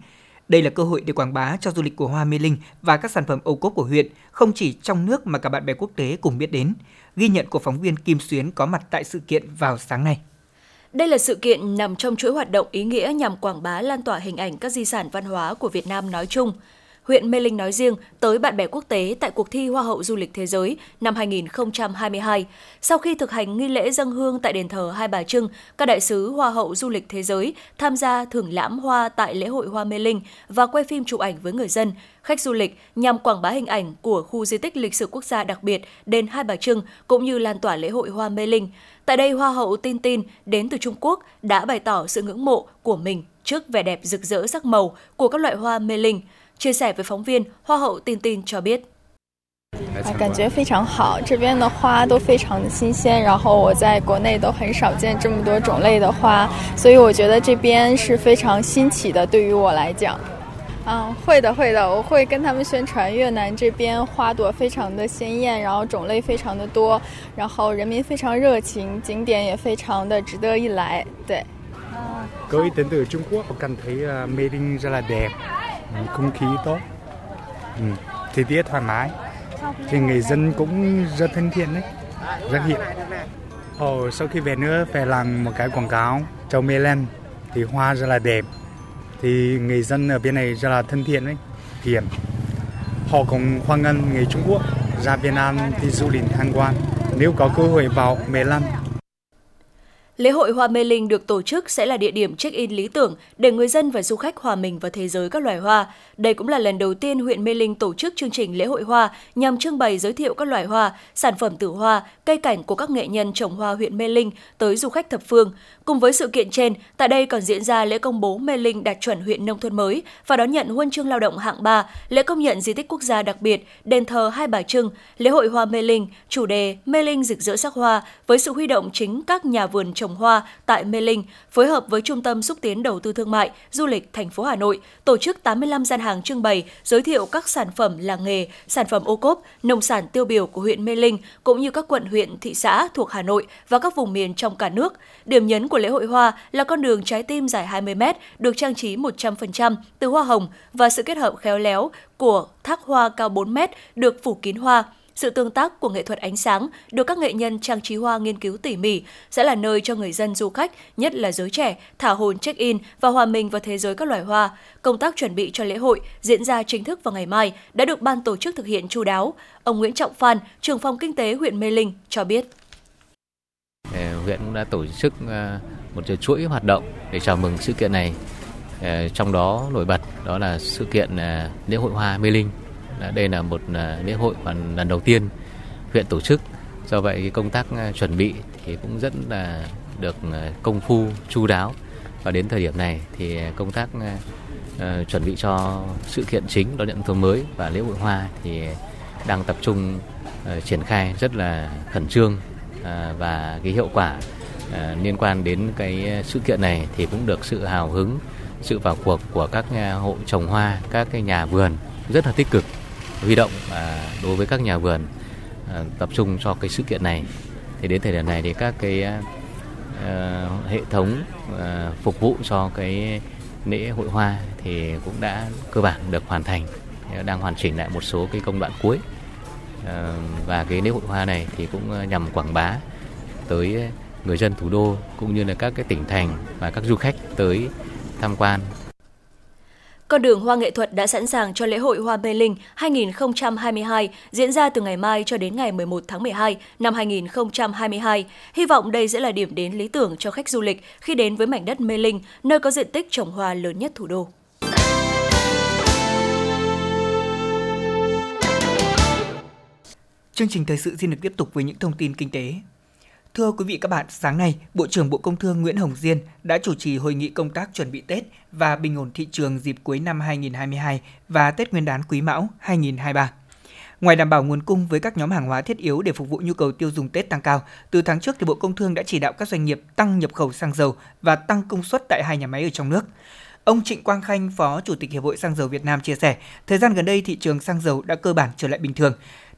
Đây là cơ hội để quảng bá cho du lịch của Hoa Mê Linh và các sản phẩm ô cốp của huyện, không chỉ trong nước mà cả bạn bè quốc tế cùng biết đến. Ghi nhận của phóng viên Kim Xuyến có mặt tại sự kiện vào sáng nay. Đây là sự kiện nằm trong chuỗi hoạt động ý nghĩa nhằm quảng bá lan tỏa hình ảnh các di sản văn hóa của Việt Nam nói chung – huyện Mê Linh nói riêng tới bạn bè quốc tế tại cuộc thi Hoa hậu du lịch thế giới năm 2022. Sau khi thực hành nghi lễ dân hương tại đền thờ Hai Bà Trưng, các đại sứ Hoa hậu du lịch thế giới tham gia thưởng lãm hoa tại lễ hội Hoa Mê Linh và quay phim chụp ảnh với người dân, khách du lịch nhằm quảng bá hình ảnh của khu di tích lịch sử quốc gia đặc biệt đền Hai Bà Trưng cũng như lan tỏa lễ hội Hoa Mê Linh. Tại đây, Hoa hậu Tin Tin đến từ Trung Quốc đã bày tỏ sự ngưỡng mộ của mình trước vẻ đẹp rực rỡ sắc màu của các loại hoa mê linh. Chia sẻ với phóng viên, Hoa hậu Tin Tin cho biết. 感觉非常好，这边的花都非常的新鲜，然后我在国内都很少见这么多种类的花，所以我觉得这边是非常新奇的，对于我来讲。嗯，会的，会的，我会跟他们宣传越南这边花朵非常的鲜艳，然后种类非常的多，然后人民非常热情，景点也非常的值得一来。对。Tôi đến từ Trung Quốc, tôi cảm thấy Mê Linh rất là đẹp, Không khí tốt, ừ, thời tiết thoải mái, thì người dân cũng rất thân thiện đấy, rất hiền. Ồ, sau khi về nữa phải làm một cái quảng cáo cho Mê thì hoa rất là đẹp, thì người dân ở bên này rất là thân thiện đấy, hiền. Họ cũng hoan nghênh người Trung Quốc ra Việt Nam đi du lịch tham quan. Nếu có cơ hội vào Mê Lễ hội Hoa Mê Linh được tổ chức sẽ là địa điểm check-in lý tưởng để người dân và du khách hòa mình vào thế giới các loài hoa. Đây cũng là lần đầu tiên huyện Mê Linh tổ chức chương trình lễ hội hoa nhằm trưng bày giới thiệu các loài hoa, sản phẩm từ hoa, cây cảnh của các nghệ nhân trồng hoa huyện Mê Linh tới du khách thập phương. Cùng với sự kiện trên, tại đây còn diễn ra lễ công bố Mê Linh đạt chuẩn huyện nông thôn mới và đón nhận huân chương lao động hạng 3, lễ công nhận di tích quốc gia đặc biệt, đền thờ Hai Bà Trưng, lễ hội hoa Mê Linh, chủ đề Mê Linh rực rỡ sắc hoa với sự huy động chính các nhà vườn trồng hoa tại Mê Linh, phối hợp với Trung tâm xúc tiến đầu tư thương mại, du lịch thành phố Hà Nội, tổ chức 85 gian hàng trưng bày giới thiệu các sản phẩm làng nghề, sản phẩm ô cốp, nông sản tiêu biểu của huyện Mê Linh cũng như các quận huyện, thị xã thuộc Hà Nội và các vùng miền trong cả nước. Điểm nhấn của lễ hội hoa là con đường trái tim dài 20 m được trang trí 100% từ hoa hồng và sự kết hợp khéo léo của thác hoa cao 4 m được phủ kín hoa. Sự tương tác của nghệ thuật ánh sáng được các nghệ nhân trang trí hoa nghiên cứu tỉ mỉ sẽ là nơi cho người dân du khách, nhất là giới trẻ, thả hồn check-in và hòa mình vào thế giới các loài hoa. Công tác chuẩn bị cho lễ hội diễn ra chính thức vào ngày mai đã được ban tổ chức thực hiện chu đáo. Ông Nguyễn Trọng Phan, trưởng phòng kinh tế huyện Mê Linh cho biết. Huyện cũng đã tổ chức à, một chuỗi hoạt động để chào mừng sự kiện này. À, trong đó nổi bật đó là sự kiện à, lễ hội hoa Mê Linh. Đây là một lễ hội mà lần đầu tiên huyện tổ chức. Do vậy công tác chuẩn bị thì cũng rất là được công phu chu đáo. Và đến thời điểm này thì công tác uh, chuẩn bị cho sự kiện chính đón nhận thông mới và lễ hội hoa thì đang tập trung uh, triển khai rất là khẩn trương À, và cái hiệu quả à, liên quan đến cái sự kiện này thì cũng được sự hào hứng, sự vào cuộc của các à, hộ trồng hoa, các cái nhà vườn rất là tích cực huy động đối với các nhà vườn tập trung cho cái sự kiện này. Thì đến thời điểm này thì các cái hệ thống phục vụ cho cái lễ hội hoa thì cũng đã cơ bản được hoàn thành đang hoàn chỉnh lại một số cái công đoạn cuối và cái lễ hội hoa này thì cũng ờ, nhằm quảng bá tới người dân thủ đô cũng như là các cái tỉnh thành và các du khách tới tham quan con đường hoa nghệ thuật đã sẵn sàng cho lễ hội Hoa Mê Linh 2022 diễn ra từ ngày mai cho đến ngày 11 tháng 12 năm 2022. Hy vọng đây sẽ là điểm đến lý tưởng cho khách du lịch khi đến với mảnh đất Mê Linh, nơi có diện tích trồng hoa lớn nhất thủ đô. Chương trình thời sự xin được tiếp tục với những thông tin kinh tế. Thưa quý vị các bạn, sáng nay, Bộ trưởng Bộ Công Thương Nguyễn Hồng Diên đã chủ trì hội nghị công tác chuẩn bị Tết và bình ổn thị trường dịp cuối năm 2022 và Tết Nguyên đán Quý Mão 2023. Ngoài đảm bảo nguồn cung với các nhóm hàng hóa thiết yếu để phục vụ nhu cầu tiêu dùng Tết tăng cao, từ tháng trước thì Bộ Công Thương đã chỉ đạo các doanh nghiệp tăng nhập khẩu xăng dầu và tăng công suất tại hai nhà máy ở trong nước. Ông Trịnh Quang Khanh, Phó Chủ tịch Hiệp hội Xăng dầu Việt Nam chia sẻ, thời gian gần đây thị trường xăng dầu đã cơ bản trở lại bình thường.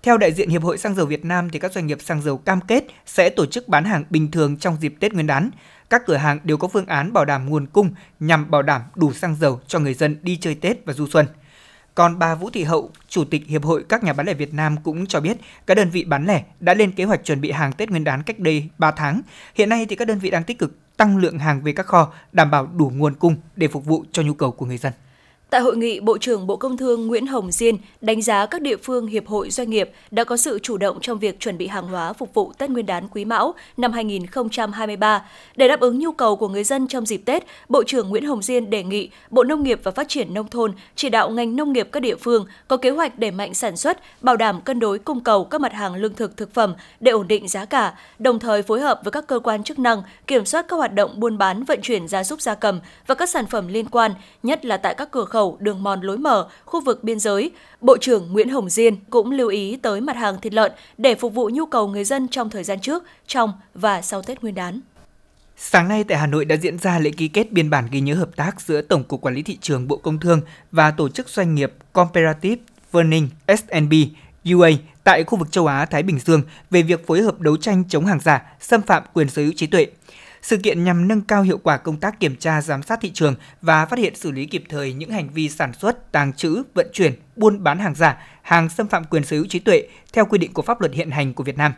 Theo đại diện Hiệp hội Xăng dầu Việt Nam thì các doanh nghiệp xăng dầu cam kết sẽ tổ chức bán hàng bình thường trong dịp Tết Nguyên đán. Các cửa hàng đều có phương án bảo đảm nguồn cung nhằm bảo đảm đủ xăng dầu cho người dân đi chơi Tết và du xuân. Còn bà Vũ Thị Hậu, Chủ tịch Hiệp hội các nhà bán lẻ Việt Nam cũng cho biết các đơn vị bán lẻ đã lên kế hoạch chuẩn bị hàng Tết Nguyên đán cách đây 3 tháng. Hiện nay thì các đơn vị đang tích cực tăng lượng hàng về các kho, đảm bảo đủ nguồn cung để phục vụ cho nhu cầu của người dân. Tại hội nghị, Bộ trưởng Bộ Công Thương Nguyễn Hồng Diên đánh giá các địa phương hiệp hội doanh nghiệp đã có sự chủ động trong việc chuẩn bị hàng hóa phục vụ Tết Nguyên đán Quý Mão năm 2023. Để đáp ứng nhu cầu của người dân trong dịp Tết, Bộ trưởng Nguyễn Hồng Diên đề nghị Bộ Nông nghiệp và Phát triển nông thôn chỉ đạo ngành nông nghiệp các địa phương có kế hoạch đẩy mạnh sản xuất, bảo đảm cân đối cung cầu các mặt hàng lương thực thực phẩm để ổn định giá cả, đồng thời phối hợp với các cơ quan chức năng kiểm soát các hoạt động buôn bán vận chuyển gia súc gia cầm và các sản phẩm liên quan, nhất là tại các cửa khẩu đường mòn lối mở, khu vực biên giới, Bộ trưởng Nguyễn Hồng Diên cũng lưu ý tới mặt hàng thịt lợn để phục vụ nhu cầu người dân trong thời gian trước, trong và sau Tết Nguyên đán. Sáng nay tại Hà Nội đã diễn ra lễ ký kết biên bản ghi nhớ hợp tác giữa Tổng cục Quản lý thị trường Bộ Công Thương và tổ chức doanh nghiệp Comparative Learning SNB UA tại khu vực châu Á Thái Bình Dương về việc phối hợp đấu tranh chống hàng giả, xâm phạm quyền sở hữu trí tuệ. Sự kiện nhằm nâng cao hiệu quả công tác kiểm tra giám sát thị trường và phát hiện xử lý kịp thời những hành vi sản xuất, tàng trữ, vận chuyển, buôn bán hàng giả, hàng xâm phạm quyền sở hữu trí tuệ theo quy định của pháp luật hiện hành của Việt Nam.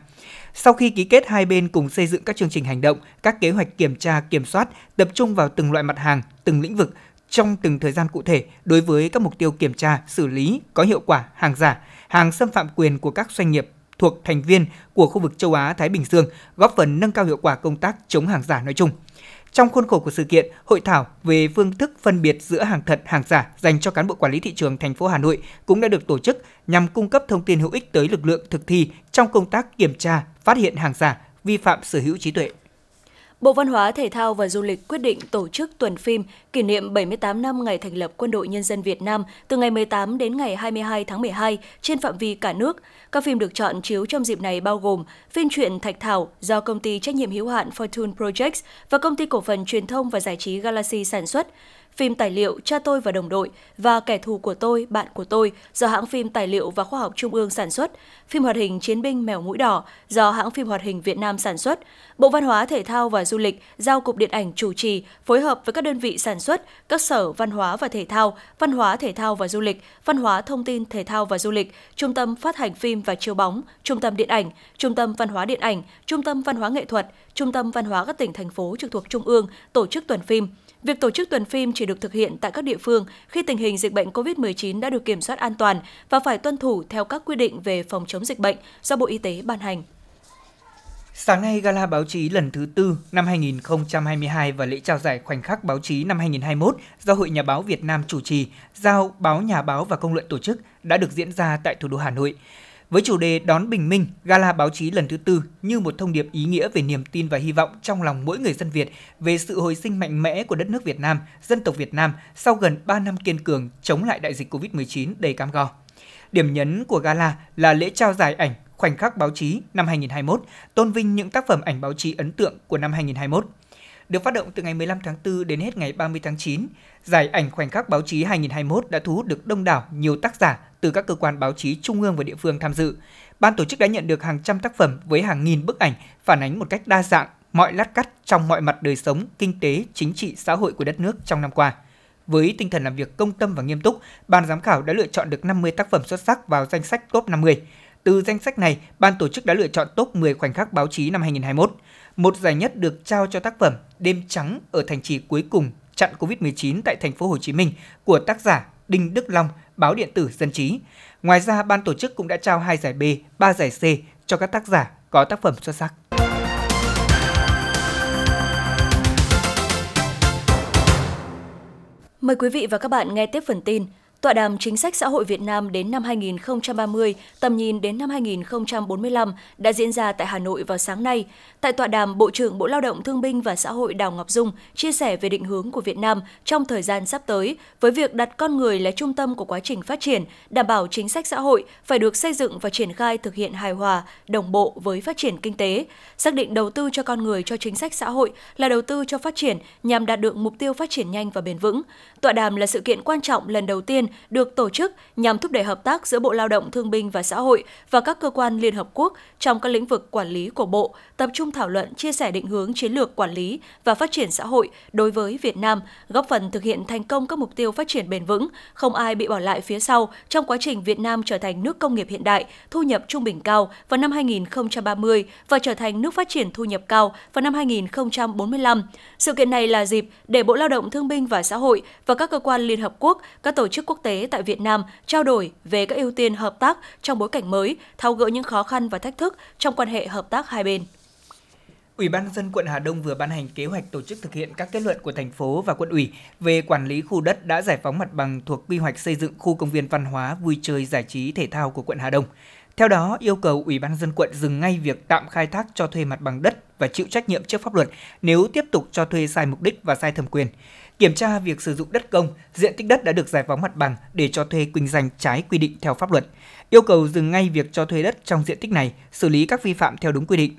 Sau khi ký kết hai bên cùng xây dựng các chương trình hành động, các kế hoạch kiểm tra, kiểm soát, tập trung vào từng loại mặt hàng, từng lĩnh vực trong từng thời gian cụ thể đối với các mục tiêu kiểm tra, xử lý có hiệu quả hàng giả, hàng xâm phạm quyền của các doanh nghiệp thuộc thành viên của khu vực châu Á Thái Bình Dương, góp phần nâng cao hiệu quả công tác chống hàng giả nói chung. Trong khuôn khổ của sự kiện, hội thảo về phương thức phân biệt giữa hàng thật, hàng giả dành cho cán bộ quản lý thị trường thành phố Hà Nội cũng đã được tổ chức nhằm cung cấp thông tin hữu ích tới lực lượng thực thi trong công tác kiểm tra, phát hiện hàng giả, vi phạm sở hữu trí tuệ. Bộ Văn hóa, Thể thao và Du lịch quyết định tổ chức tuần phim kỷ niệm 78 năm ngày thành lập Quân đội Nhân dân Việt Nam từ ngày 18 đến ngày 22 tháng 12 trên phạm vi cả nước. Các phim được chọn chiếu trong dịp này bao gồm phim truyện Thạch Thảo do công ty trách nhiệm hữu hạn Fortune Projects và công ty cổ phần truyền thông và giải trí Galaxy sản xuất, phim tài liệu Cha tôi và đồng đội và Kẻ thù của tôi, bạn của tôi do hãng phim tài liệu và khoa học Trung ương sản xuất, phim hoạt hình Chiến binh mèo mũi đỏ do hãng phim hoạt hình Việt Nam sản xuất. Bộ Văn hóa, Thể thao và Du lịch giao Cục Điện ảnh chủ trì phối hợp với các đơn vị sản xuất, các sở văn hóa và thể thao, văn hóa thể thao và du lịch, văn hóa thông tin thể thao và du lịch, trung tâm phát hành phim và chiếu bóng, trung tâm điện ảnh, trung tâm văn hóa điện ảnh, trung tâm văn hóa nghệ thuật, trung tâm văn hóa các tỉnh thành phố trực thuộc trung ương tổ chức tuần phim. Việc tổ chức tuần phim chỉ được thực hiện tại các địa phương khi tình hình dịch bệnh COVID-19 đã được kiểm soát an toàn và phải tuân thủ theo các quy định về phòng chống dịch bệnh do Bộ Y tế ban hành. Sáng nay, Gala báo chí lần thứ tư năm 2022 và lễ trao giải khoảnh khắc báo chí năm 2021 do Hội Nhà báo Việt Nam chủ trì, giao báo Nhà báo và Công luận tổ chức đã được diễn ra tại thủ đô Hà Nội. Với chủ đề Đón Bình Minh, Gala báo chí lần thứ tư như một thông điệp ý nghĩa về niềm tin và hy vọng trong lòng mỗi người dân Việt về sự hồi sinh mạnh mẽ của đất nước Việt Nam, dân tộc Việt Nam sau gần 3 năm kiên cường chống lại đại dịch Covid-19 đầy cam go. Điểm nhấn của gala là lễ trao giải ảnh Khoảnh khắc báo chí năm 2021, tôn vinh những tác phẩm ảnh báo chí ấn tượng của năm 2021 được phát động từ ngày 15 tháng 4 đến hết ngày 30 tháng 9. Giải ảnh khoảnh khắc báo chí 2021 đã thu hút được đông đảo nhiều tác giả từ các cơ quan báo chí trung ương và địa phương tham dự. Ban tổ chức đã nhận được hàng trăm tác phẩm với hàng nghìn bức ảnh phản ánh một cách đa dạng mọi lát cắt trong mọi mặt đời sống, kinh tế, chính trị, xã hội của đất nước trong năm qua. Với tinh thần làm việc công tâm và nghiêm túc, ban giám khảo đã lựa chọn được 50 tác phẩm xuất sắc vào danh sách top 50. Từ danh sách này, ban tổ chức đã lựa chọn top 10 khoảnh khắc báo chí năm 2021. Một giải nhất được trao cho tác phẩm Đêm trắng ở thành trì cuối cùng chặn Covid-19 tại thành phố Hồ Chí Minh của tác giả Đinh Đức Long, báo điện tử Dân trí. Ngoài ra, ban tổ chức cũng đã trao 2 giải B, 3 giải C cho các tác giả có tác phẩm xuất sắc. Mời quý vị và các bạn nghe tiếp phần tin. Tọa đàm chính sách xã hội Việt Nam đến năm 2030, tầm nhìn đến năm 2045 đã diễn ra tại Hà Nội vào sáng nay. Tại tọa đàm, Bộ trưởng Bộ Lao động Thương binh và Xã hội Đào Ngọc Dung chia sẻ về định hướng của Việt Nam trong thời gian sắp tới với việc đặt con người là trung tâm của quá trình phát triển, đảm bảo chính sách xã hội phải được xây dựng và triển khai thực hiện hài hòa, đồng bộ với phát triển kinh tế. Xác định đầu tư cho con người cho chính sách xã hội là đầu tư cho phát triển nhằm đạt được mục tiêu phát triển nhanh và bền vững. Tọa đàm là sự kiện quan trọng lần đầu tiên được tổ chức nhằm thúc đẩy hợp tác giữa Bộ Lao động Thương binh và Xã hội và các cơ quan Liên Hợp Quốc trong các lĩnh vực quản lý của Bộ, tập trung thảo luận chia sẻ định hướng chiến lược quản lý và phát triển xã hội đối với Việt Nam, góp phần thực hiện thành công các mục tiêu phát triển bền vững, không ai bị bỏ lại phía sau trong quá trình Việt Nam trở thành nước công nghiệp hiện đại, thu nhập trung bình cao vào năm 2030 và trở thành nước phát triển thu nhập cao vào năm 2045. Sự kiện này là dịp để Bộ Lao động Thương binh và Xã hội và các cơ quan Liên Hợp Quốc, các tổ chức quốc tế tại Việt Nam trao đổi về các ưu tiên hợp tác trong bối cảnh mới, tháo gỡ những khó khăn và thách thức trong quan hệ hợp tác hai bên. Ủy ban dân quận Hà Đông vừa ban hành kế hoạch tổ chức thực hiện các kết luận của thành phố và quận ủy về quản lý khu đất đã giải phóng mặt bằng thuộc quy hoạch xây dựng khu công viên văn hóa, vui chơi, giải trí, thể thao của quận Hà Đông. Theo đó, yêu cầu Ủy ban dân quận dừng ngay việc tạm khai thác cho thuê mặt bằng đất và chịu trách nhiệm trước pháp luật nếu tiếp tục cho thuê sai mục đích và sai thẩm quyền. Kiểm tra việc sử dụng đất công, diện tích đất đã được giải phóng mặt bằng để cho thuê kinh doanh trái quy định theo pháp luật. Yêu cầu dừng ngay việc cho thuê đất trong diện tích này, xử lý các vi phạm theo đúng quy định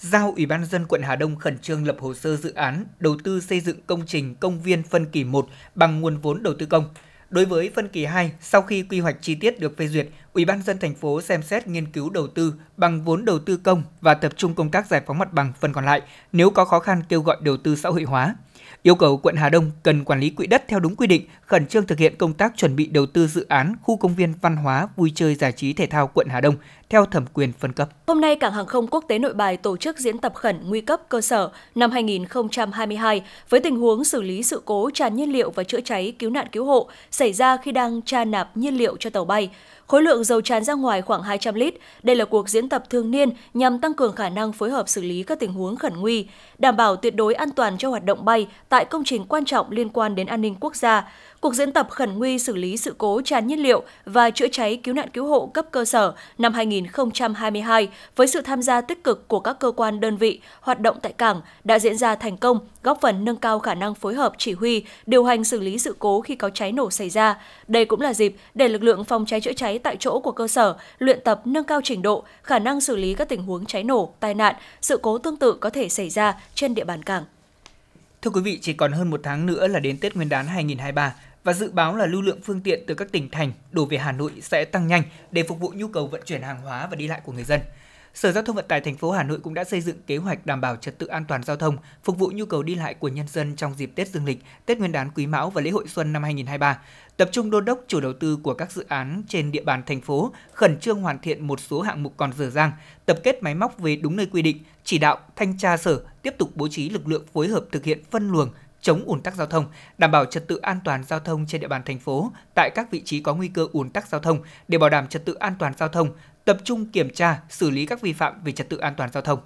giao Ủy ban dân quận Hà Đông khẩn trương lập hồ sơ dự án đầu tư xây dựng công trình công viên phân kỳ 1 bằng nguồn vốn đầu tư công. Đối với phân kỳ 2, sau khi quy hoạch chi tiết được phê duyệt, Ủy ban dân thành phố xem xét nghiên cứu đầu tư bằng vốn đầu tư công và tập trung công tác giải phóng mặt bằng phần còn lại, nếu có khó khăn kêu gọi đầu tư xã hội hóa yêu cầu quận Hà Đông cần quản lý quỹ đất theo đúng quy định, khẩn trương thực hiện công tác chuẩn bị đầu tư dự án khu công viên văn hóa, vui chơi giải trí thể thao quận Hà Đông theo thẩm quyền phân cấp. Hôm nay, Cảng hàng không quốc tế Nội Bài tổ chức diễn tập khẩn nguy cấp cơ sở năm 2022 với tình huống xử lý sự cố tràn nhiên liệu và chữa cháy cứu nạn cứu hộ xảy ra khi đang tra nạp nhiên liệu cho tàu bay. Khối lượng dầu tràn ra ngoài khoảng 200 lít. Đây là cuộc diễn tập thường niên nhằm tăng cường khả năng phối hợp xử lý các tình huống khẩn nguy, đảm bảo tuyệt đối an toàn cho hoạt động bay tại công trình quan trọng liên quan đến an ninh quốc gia. Cuộc diễn tập khẩn nguy xử lý sự cố tràn nhiên liệu và chữa cháy cứu nạn cứu hộ cấp cơ sở năm 2022 với sự tham gia tích cực của các cơ quan đơn vị hoạt động tại cảng đã diễn ra thành công, góp phần nâng cao khả năng phối hợp chỉ huy, điều hành xử lý sự cố khi có cháy nổ xảy ra. Đây cũng là dịp để lực lượng phòng cháy chữa cháy tại chỗ của cơ sở luyện tập nâng cao trình độ, khả năng xử lý các tình huống cháy nổ, tai nạn, sự cố tương tự có thể xảy ra trên địa bàn cảng. Thưa quý vị, chỉ còn hơn một tháng nữa là đến Tết Nguyên đán 2023 và dự báo là lưu lượng phương tiện từ các tỉnh thành đổ về Hà Nội sẽ tăng nhanh để phục vụ nhu cầu vận chuyển hàng hóa và đi lại của người dân. Sở Giao thông Vận tải thành phố Hà Nội cũng đã xây dựng kế hoạch đảm bảo trật tự an toàn giao thông, phục vụ nhu cầu đi lại của nhân dân trong dịp Tết Dương lịch, Tết Nguyên đán Quý Mão và lễ hội xuân năm 2023. Tập trung đôn đốc chủ đầu tư của các dự án trên địa bàn thành phố khẩn trương hoàn thiện một số hạng mục còn dở dang, tập kết máy móc về đúng nơi quy định, chỉ đạo thanh tra sở tiếp tục bố trí lực lượng phối hợp thực hiện phân luồng, chống ùn tắc giao thông, đảm bảo trật tự an toàn giao thông trên địa bàn thành phố tại các vị trí có nguy cơ ùn tắc giao thông để bảo đảm trật tự an toàn giao thông, tập trung kiểm tra, xử lý các vi phạm về trật tự an toàn giao thông.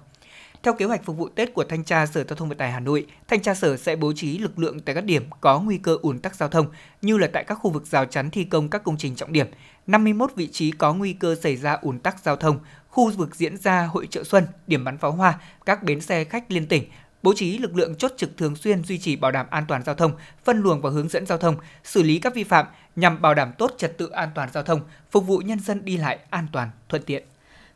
Theo kế hoạch phục vụ Tết của Thanh tra Sở Giao thông Vận tải Hà Nội, Thanh tra Sở sẽ bố trí lực lượng tại các điểm có nguy cơ ùn tắc giao thông như là tại các khu vực rào chắn thi công các công trình trọng điểm, 51 vị trí có nguy cơ xảy ra ùn tắc giao thông, khu vực diễn ra hội trợ xuân, điểm bắn pháo hoa, các bến xe khách liên tỉnh, bố trí lực lượng chốt trực thường xuyên duy trì bảo đảm an toàn giao thông, phân luồng và hướng dẫn giao thông, xử lý các vi phạm nhằm bảo đảm tốt trật tự an toàn giao thông, phục vụ nhân dân đi lại an toàn, thuận tiện.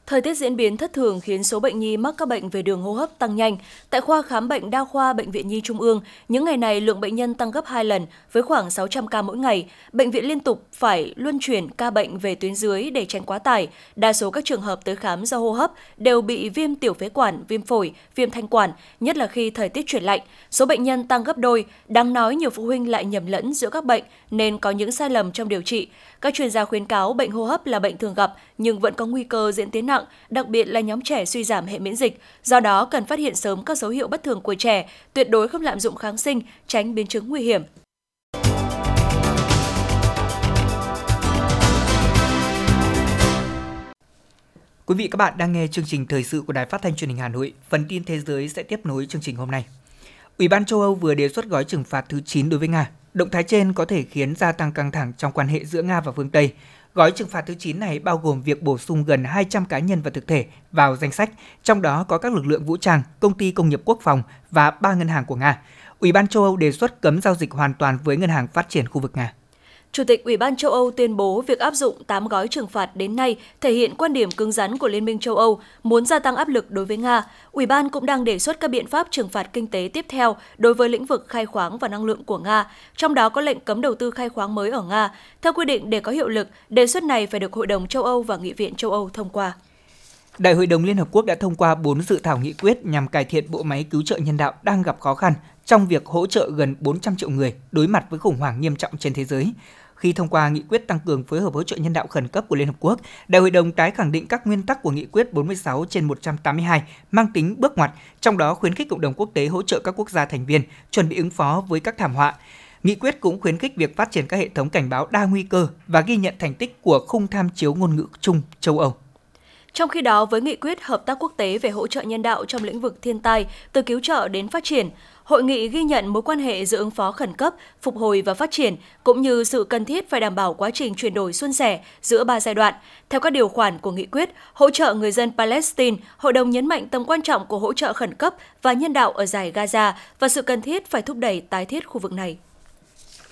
Thời tiết diễn biến thất thường khiến số bệnh nhi mắc các bệnh về đường hô hấp tăng nhanh. Tại khoa khám bệnh đa khoa Bệnh viện Nhi Trung ương, những ngày này lượng bệnh nhân tăng gấp 2 lần với khoảng 600 ca mỗi ngày. Bệnh viện liên tục phải luân chuyển ca bệnh về tuyến dưới để tránh quá tải. Đa số các trường hợp tới khám do hô hấp đều bị viêm tiểu phế quản, viêm phổi, viêm thanh quản, nhất là khi thời tiết chuyển lạnh. Số bệnh nhân tăng gấp đôi, đáng nói nhiều phụ huynh lại nhầm lẫn giữa các bệnh nên có những sai lầm trong điều trị. Các chuyên gia khuyến cáo bệnh hô hấp là bệnh thường gặp nhưng vẫn có nguy cơ diễn tiến nặng, đặc biệt là nhóm trẻ suy giảm hệ miễn dịch. Do đó cần phát hiện sớm các dấu hiệu bất thường của trẻ, tuyệt đối không lạm dụng kháng sinh, tránh biến chứng nguy hiểm. Quý vị các bạn đang nghe chương trình thời sự của Đài Phát thanh Truyền hình Hà Nội. Phần tin thế giới sẽ tiếp nối chương trình hôm nay. Ủy ban châu Âu vừa đề xuất gói trừng phạt thứ 9 đối với Nga. Động thái trên có thể khiến gia tăng căng thẳng trong quan hệ giữa Nga và phương Tây. Gói trừng phạt thứ 9 này bao gồm việc bổ sung gần 200 cá nhân và thực thể vào danh sách, trong đó có các lực lượng vũ trang, công ty công nghiệp quốc phòng và ba ngân hàng của Nga. Ủy ban châu Âu đề xuất cấm giao dịch hoàn toàn với ngân hàng phát triển khu vực Nga. Chủ tịch Ủy ban châu Âu tuyên bố việc áp dụng 8 gói trừng phạt đến nay thể hiện quan điểm cứng rắn của Liên minh châu Âu muốn gia tăng áp lực đối với Nga. Ủy ban cũng đang đề xuất các biện pháp trừng phạt kinh tế tiếp theo đối với lĩnh vực khai khoáng và năng lượng của Nga, trong đó có lệnh cấm đầu tư khai khoáng mới ở Nga. Theo quy định để có hiệu lực, đề xuất này phải được Hội đồng châu Âu và Nghị viện châu Âu thông qua. Đại hội đồng Liên Hợp Quốc đã thông qua 4 dự thảo nghị quyết nhằm cải thiện bộ máy cứu trợ nhân đạo đang gặp khó khăn trong việc hỗ trợ gần 400 triệu người đối mặt với khủng hoảng nghiêm trọng trên thế giới khi thông qua nghị quyết tăng cường phối hợp hỗ trợ nhân đạo khẩn cấp của Liên Hợp Quốc, Đại hội đồng tái khẳng định các nguyên tắc của nghị quyết 46 trên 182 mang tính bước ngoặt, trong đó khuyến khích cộng đồng quốc tế hỗ trợ các quốc gia thành viên chuẩn bị ứng phó với các thảm họa. Nghị quyết cũng khuyến khích việc phát triển các hệ thống cảnh báo đa nguy cơ và ghi nhận thành tích của khung tham chiếu ngôn ngữ chung châu Âu. Trong khi đó, với nghị quyết hợp tác quốc tế về hỗ trợ nhân đạo trong lĩnh vực thiên tai, từ cứu trợ đến phát triển, Hội nghị ghi nhận mối quan hệ giữa ứng phó khẩn cấp, phục hồi và phát triển, cũng như sự cần thiết phải đảm bảo quá trình chuyển đổi xuân sẻ giữa ba giai đoạn. Theo các điều khoản của nghị quyết, hỗ trợ người dân Palestine, Hội đồng nhấn mạnh tầm quan trọng của hỗ trợ khẩn cấp và nhân đạo ở giải Gaza và sự cần thiết phải thúc đẩy tái thiết khu vực này.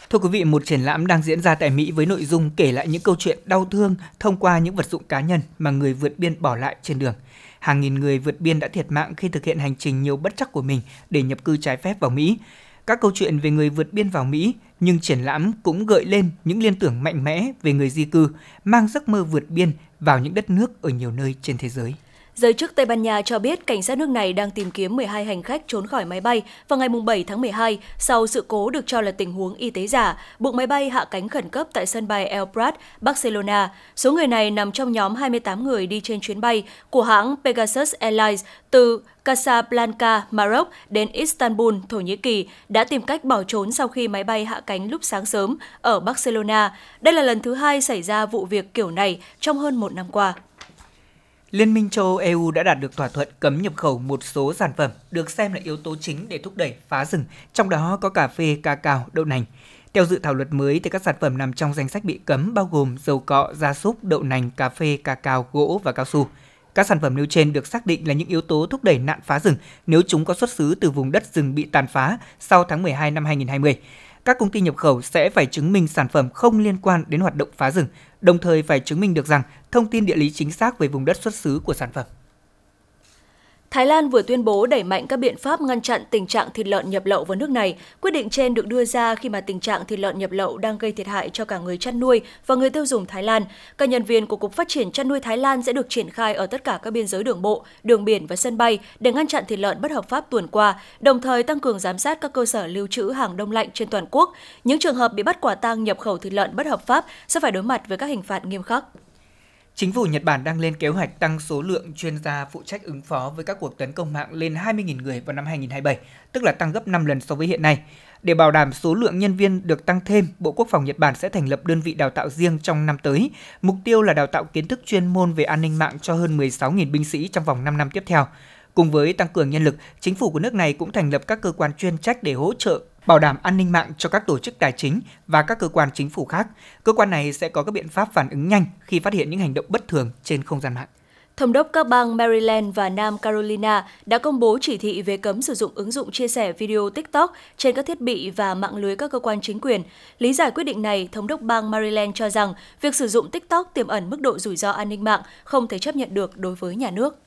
Thưa quý vị, một triển lãm đang diễn ra tại Mỹ với nội dung kể lại những câu chuyện đau thương thông qua những vật dụng cá nhân mà người vượt biên bỏ lại trên đường hàng nghìn người vượt biên đã thiệt mạng khi thực hiện hành trình nhiều bất chắc của mình để nhập cư trái phép vào Mỹ. Các câu chuyện về người vượt biên vào Mỹ, nhưng triển lãm cũng gợi lên những liên tưởng mạnh mẽ về người di cư, mang giấc mơ vượt biên vào những đất nước ở nhiều nơi trên thế giới. Giới chức Tây Ban Nha cho biết cảnh sát nước này đang tìm kiếm 12 hành khách trốn khỏi máy bay vào ngày 7 tháng 12 sau sự cố được cho là tình huống y tế giả, buộc máy bay hạ cánh khẩn cấp tại sân bay El Prat, Barcelona. Số người này nằm trong nhóm 28 người đi trên chuyến bay của hãng Pegasus Airlines từ Casablanca, Maroc đến Istanbul, Thổ Nhĩ Kỳ đã tìm cách bỏ trốn sau khi máy bay hạ cánh lúc sáng sớm ở Barcelona. Đây là lần thứ hai xảy ra vụ việc kiểu này trong hơn một năm qua. Liên minh châu Âu EU đã đạt được thỏa thuận cấm nhập khẩu một số sản phẩm được xem là yếu tố chính để thúc đẩy phá rừng, trong đó có cà phê, ca cao, đậu nành. Theo dự thảo luật mới thì các sản phẩm nằm trong danh sách bị cấm bao gồm dầu cọ, gia súc, đậu nành, cà phê, ca cao, gỗ và cao su. Các sản phẩm nêu trên được xác định là những yếu tố thúc đẩy nạn phá rừng nếu chúng có xuất xứ từ vùng đất rừng bị tàn phá sau tháng 12 năm 2020 các công ty nhập khẩu sẽ phải chứng minh sản phẩm không liên quan đến hoạt động phá rừng, đồng thời phải chứng minh được rằng thông tin địa lý chính xác về vùng đất xuất xứ của sản phẩm. Thái Lan vừa tuyên bố đẩy mạnh các biện pháp ngăn chặn tình trạng thịt lợn nhập lậu vào nước này. Quyết định trên được đưa ra khi mà tình trạng thịt lợn nhập lậu đang gây thiệt hại cho cả người chăn nuôi và người tiêu dùng Thái Lan. Các nhân viên của Cục Phát triển chăn nuôi Thái Lan sẽ được triển khai ở tất cả các biên giới đường bộ, đường biển và sân bay để ngăn chặn thịt lợn bất hợp pháp tuần qua, đồng thời tăng cường giám sát các cơ sở lưu trữ hàng đông lạnh trên toàn quốc. Những trường hợp bị bắt quả tang nhập khẩu thịt lợn bất hợp pháp sẽ phải đối mặt với các hình phạt nghiêm khắc. Chính phủ Nhật Bản đang lên kế hoạch tăng số lượng chuyên gia phụ trách ứng phó với các cuộc tấn công mạng lên 20.000 người vào năm 2027, tức là tăng gấp 5 lần so với hiện nay. Để bảo đảm số lượng nhân viên được tăng thêm, Bộ Quốc phòng Nhật Bản sẽ thành lập đơn vị đào tạo riêng trong năm tới. Mục tiêu là đào tạo kiến thức chuyên môn về an ninh mạng cho hơn 16.000 binh sĩ trong vòng 5 năm tiếp theo. Cùng với tăng cường nhân lực, chính phủ của nước này cũng thành lập các cơ quan chuyên trách để hỗ trợ bảo đảm an ninh mạng cho các tổ chức tài chính và các cơ quan chính phủ khác. Cơ quan này sẽ có các biện pháp phản ứng nhanh khi phát hiện những hành động bất thường trên không gian mạng. Thống đốc các bang Maryland và Nam Carolina đã công bố chỉ thị về cấm sử dụng ứng dụng chia sẻ video TikTok trên các thiết bị và mạng lưới các cơ quan chính quyền. Lý giải quyết định này, Thống đốc bang Maryland cho rằng việc sử dụng TikTok tiềm ẩn mức độ rủi ro an ninh mạng không thể chấp nhận được đối với nhà nước.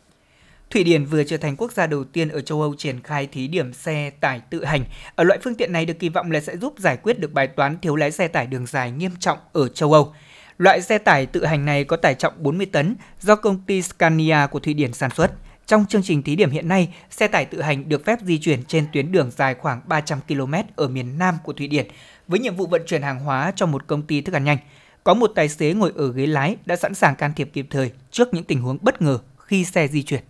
Thụy Điển vừa trở thành quốc gia đầu tiên ở châu Âu triển khai thí điểm xe tải tự hành. Ở loại phương tiện này được kỳ vọng là sẽ giúp giải quyết được bài toán thiếu lái xe tải đường dài nghiêm trọng ở châu Âu. Loại xe tải tự hành này có tải trọng 40 tấn do công ty Scania của Thụy Điển sản xuất. Trong chương trình thí điểm hiện nay, xe tải tự hành được phép di chuyển trên tuyến đường dài khoảng 300 km ở miền Nam của Thụy Điển với nhiệm vụ vận chuyển hàng hóa cho một công ty thức ăn nhanh. Có một tài xế ngồi ở ghế lái đã sẵn sàng can thiệp kịp thời trước những tình huống bất ngờ khi xe di chuyển.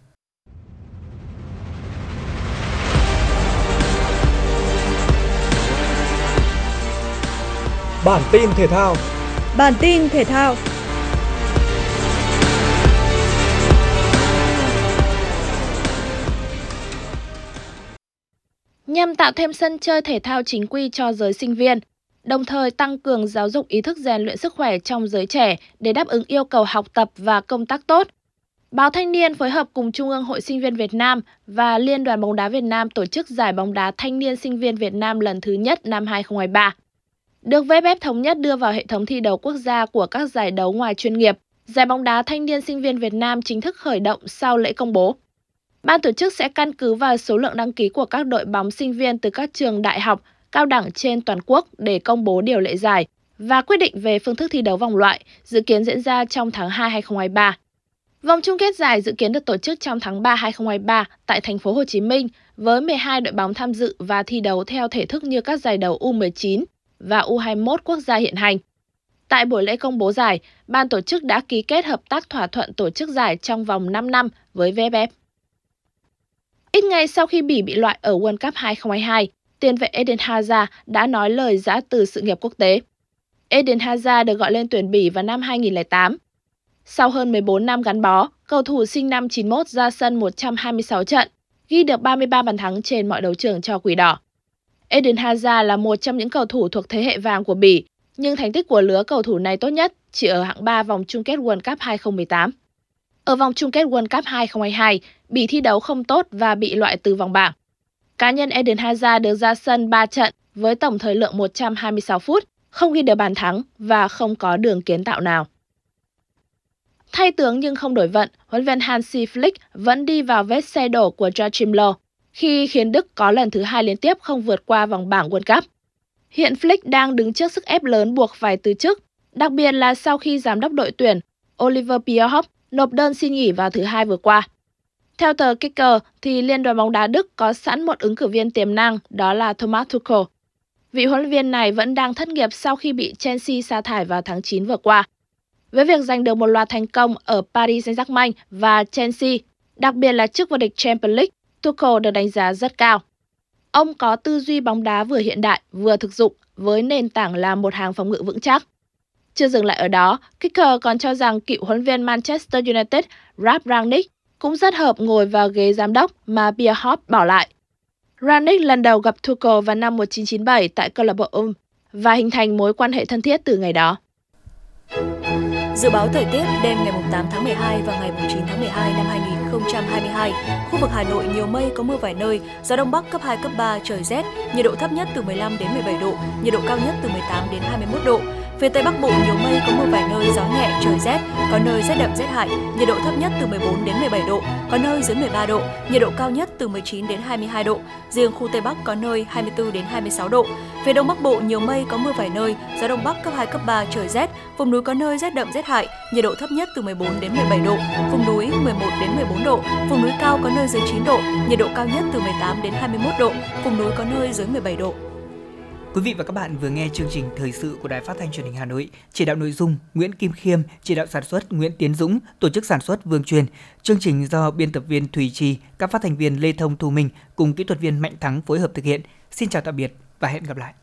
Bản tin thể thao. Bản tin thể thao. Nhằm tạo thêm sân chơi thể thao chính quy cho giới sinh viên, đồng thời tăng cường giáo dục ý thức rèn luyện sức khỏe trong giới trẻ để đáp ứng yêu cầu học tập và công tác tốt. Báo Thanh niên phối hợp cùng Trung ương Hội Sinh viên Việt Nam và Liên đoàn bóng đá Việt Nam tổ chức giải bóng đá thanh niên sinh viên Việt Nam lần thứ nhất năm 2023 được VFF thống nhất đưa vào hệ thống thi đấu quốc gia của các giải đấu ngoài chuyên nghiệp. Giải bóng đá thanh niên sinh viên Việt Nam chính thức khởi động sau lễ công bố. Ban tổ chức sẽ căn cứ vào số lượng đăng ký của các đội bóng sinh viên từ các trường đại học, cao đẳng trên toàn quốc để công bố điều lệ giải và quyết định về phương thức thi đấu vòng loại, dự kiến diễn ra trong tháng 2 2023. Vòng chung kết giải dự kiến được tổ chức trong tháng 3 2023 tại thành phố Hồ Chí Minh với 12 đội bóng tham dự và thi đấu theo thể thức như các giải đấu U19, và U21 quốc gia hiện hành. Tại buổi lễ công bố giải, ban tổ chức đã ký kết hợp tác thỏa thuận tổ chức giải trong vòng 5 năm với VFF. Ít ngày sau khi Bỉ bị loại ở World Cup 2022, tiền vệ Eden Hazard đã nói lời giã từ sự nghiệp quốc tế. Eden Hazard được gọi lên tuyển Bỉ vào năm 2008. Sau hơn 14 năm gắn bó, cầu thủ sinh năm 91 ra sân 126 trận, ghi được 33 bàn thắng trên mọi đấu trường cho Quỷ Đỏ. Eden Hazard là một trong những cầu thủ thuộc thế hệ vàng của Bỉ, nhưng thành tích của lứa cầu thủ này tốt nhất chỉ ở hạng 3 vòng chung kết World Cup 2018. Ở vòng chung kết World Cup 2022, Bỉ thi đấu không tốt và bị loại từ vòng bảng. Cá nhân Eden Hazard được ra sân 3 trận với tổng thời lượng 126 phút, không ghi được bàn thắng và không có đường kiến tạo nào. Thay tướng nhưng không đổi vận, huấn luyện Hansi Flick vẫn đi vào vết xe đổ của Joachim Löw khi khiến Đức có lần thứ hai liên tiếp không vượt qua vòng bảng World Cup. Hiện Flick đang đứng trước sức ép lớn buộc phải từ chức, đặc biệt là sau khi giám đốc đội tuyển Oliver Bierhoff nộp đơn xin nghỉ vào thứ hai vừa qua. Theo tờ Kicker, thì Liên đoàn bóng đá Đức có sẵn một ứng cử viên tiềm năng, đó là Thomas Tuchel. Vị huấn luyện viên này vẫn đang thất nghiệp sau khi bị Chelsea sa thải vào tháng 9 vừa qua. Với việc giành được một loạt thành công ở Paris Saint-Germain và Chelsea, đặc biệt là chức vô địch Champions League, Tuchel được đánh giá rất cao. Ông có tư duy bóng đá vừa hiện đại vừa thực dụng với nền tảng là một hàng phòng ngự vững chắc. Chưa dừng lại ở đó, Kicker còn cho rằng cựu huấn viên Manchester United Ralf Rangnick cũng rất hợp ngồi vào ghế giám đốc mà Bierhoff bỏ lại. Rangnick lần đầu gặp Tuchel vào năm 1997 tại câu lạc bộ Ulm và hình thành mối quan hệ thân thiết từ ngày đó. Dự báo thời tiết đêm ngày 8 tháng 12 và ngày 9 tháng 12 năm 2022, khu vực Hà Nội nhiều mây có mưa vài nơi, gió đông bắc cấp 2 cấp 3 trời rét, nhiệt độ thấp nhất từ 15 đến 17 độ, nhiệt độ cao nhất từ 18 đến 21 độ. Phía Tây Bắc Bộ nhiều mây có mưa vài nơi, gió nhẹ, trời rét, có nơi rét đậm rét hại, nhiệt độ thấp nhất từ 14 đến 17 độ, có nơi dưới 13 độ, nhiệt độ cao nhất từ 19 đến 22 độ. Riêng khu Tây Bắc có nơi 24 đến 26 độ. Phía Đông Bắc Bộ nhiều mây có mưa vài nơi, gió Đông Bắc cấp 2 cấp 3 trời rét, vùng núi có nơi rét đậm rét hại, nhiệt độ thấp nhất từ 14 đến 17 độ, vùng núi 11 đến 14 độ, vùng núi cao có nơi dưới 9 độ, nhiệt độ cao nhất từ 18 đến 21 độ, vùng núi có nơi dưới 17 độ. Quý vị và các bạn vừa nghe chương trình thời sự của Đài Phát thanh Truyền hình Hà Nội, chỉ đạo nội dung Nguyễn Kim Khiêm, chỉ đạo sản xuất Nguyễn Tiến Dũng, tổ chức sản xuất Vương Truyền. Chương trình do biên tập viên Thùy Trì, các phát thành viên Lê Thông Thu Minh cùng kỹ thuật viên Mạnh Thắng phối hợp thực hiện. Xin chào tạm biệt và hẹn gặp lại.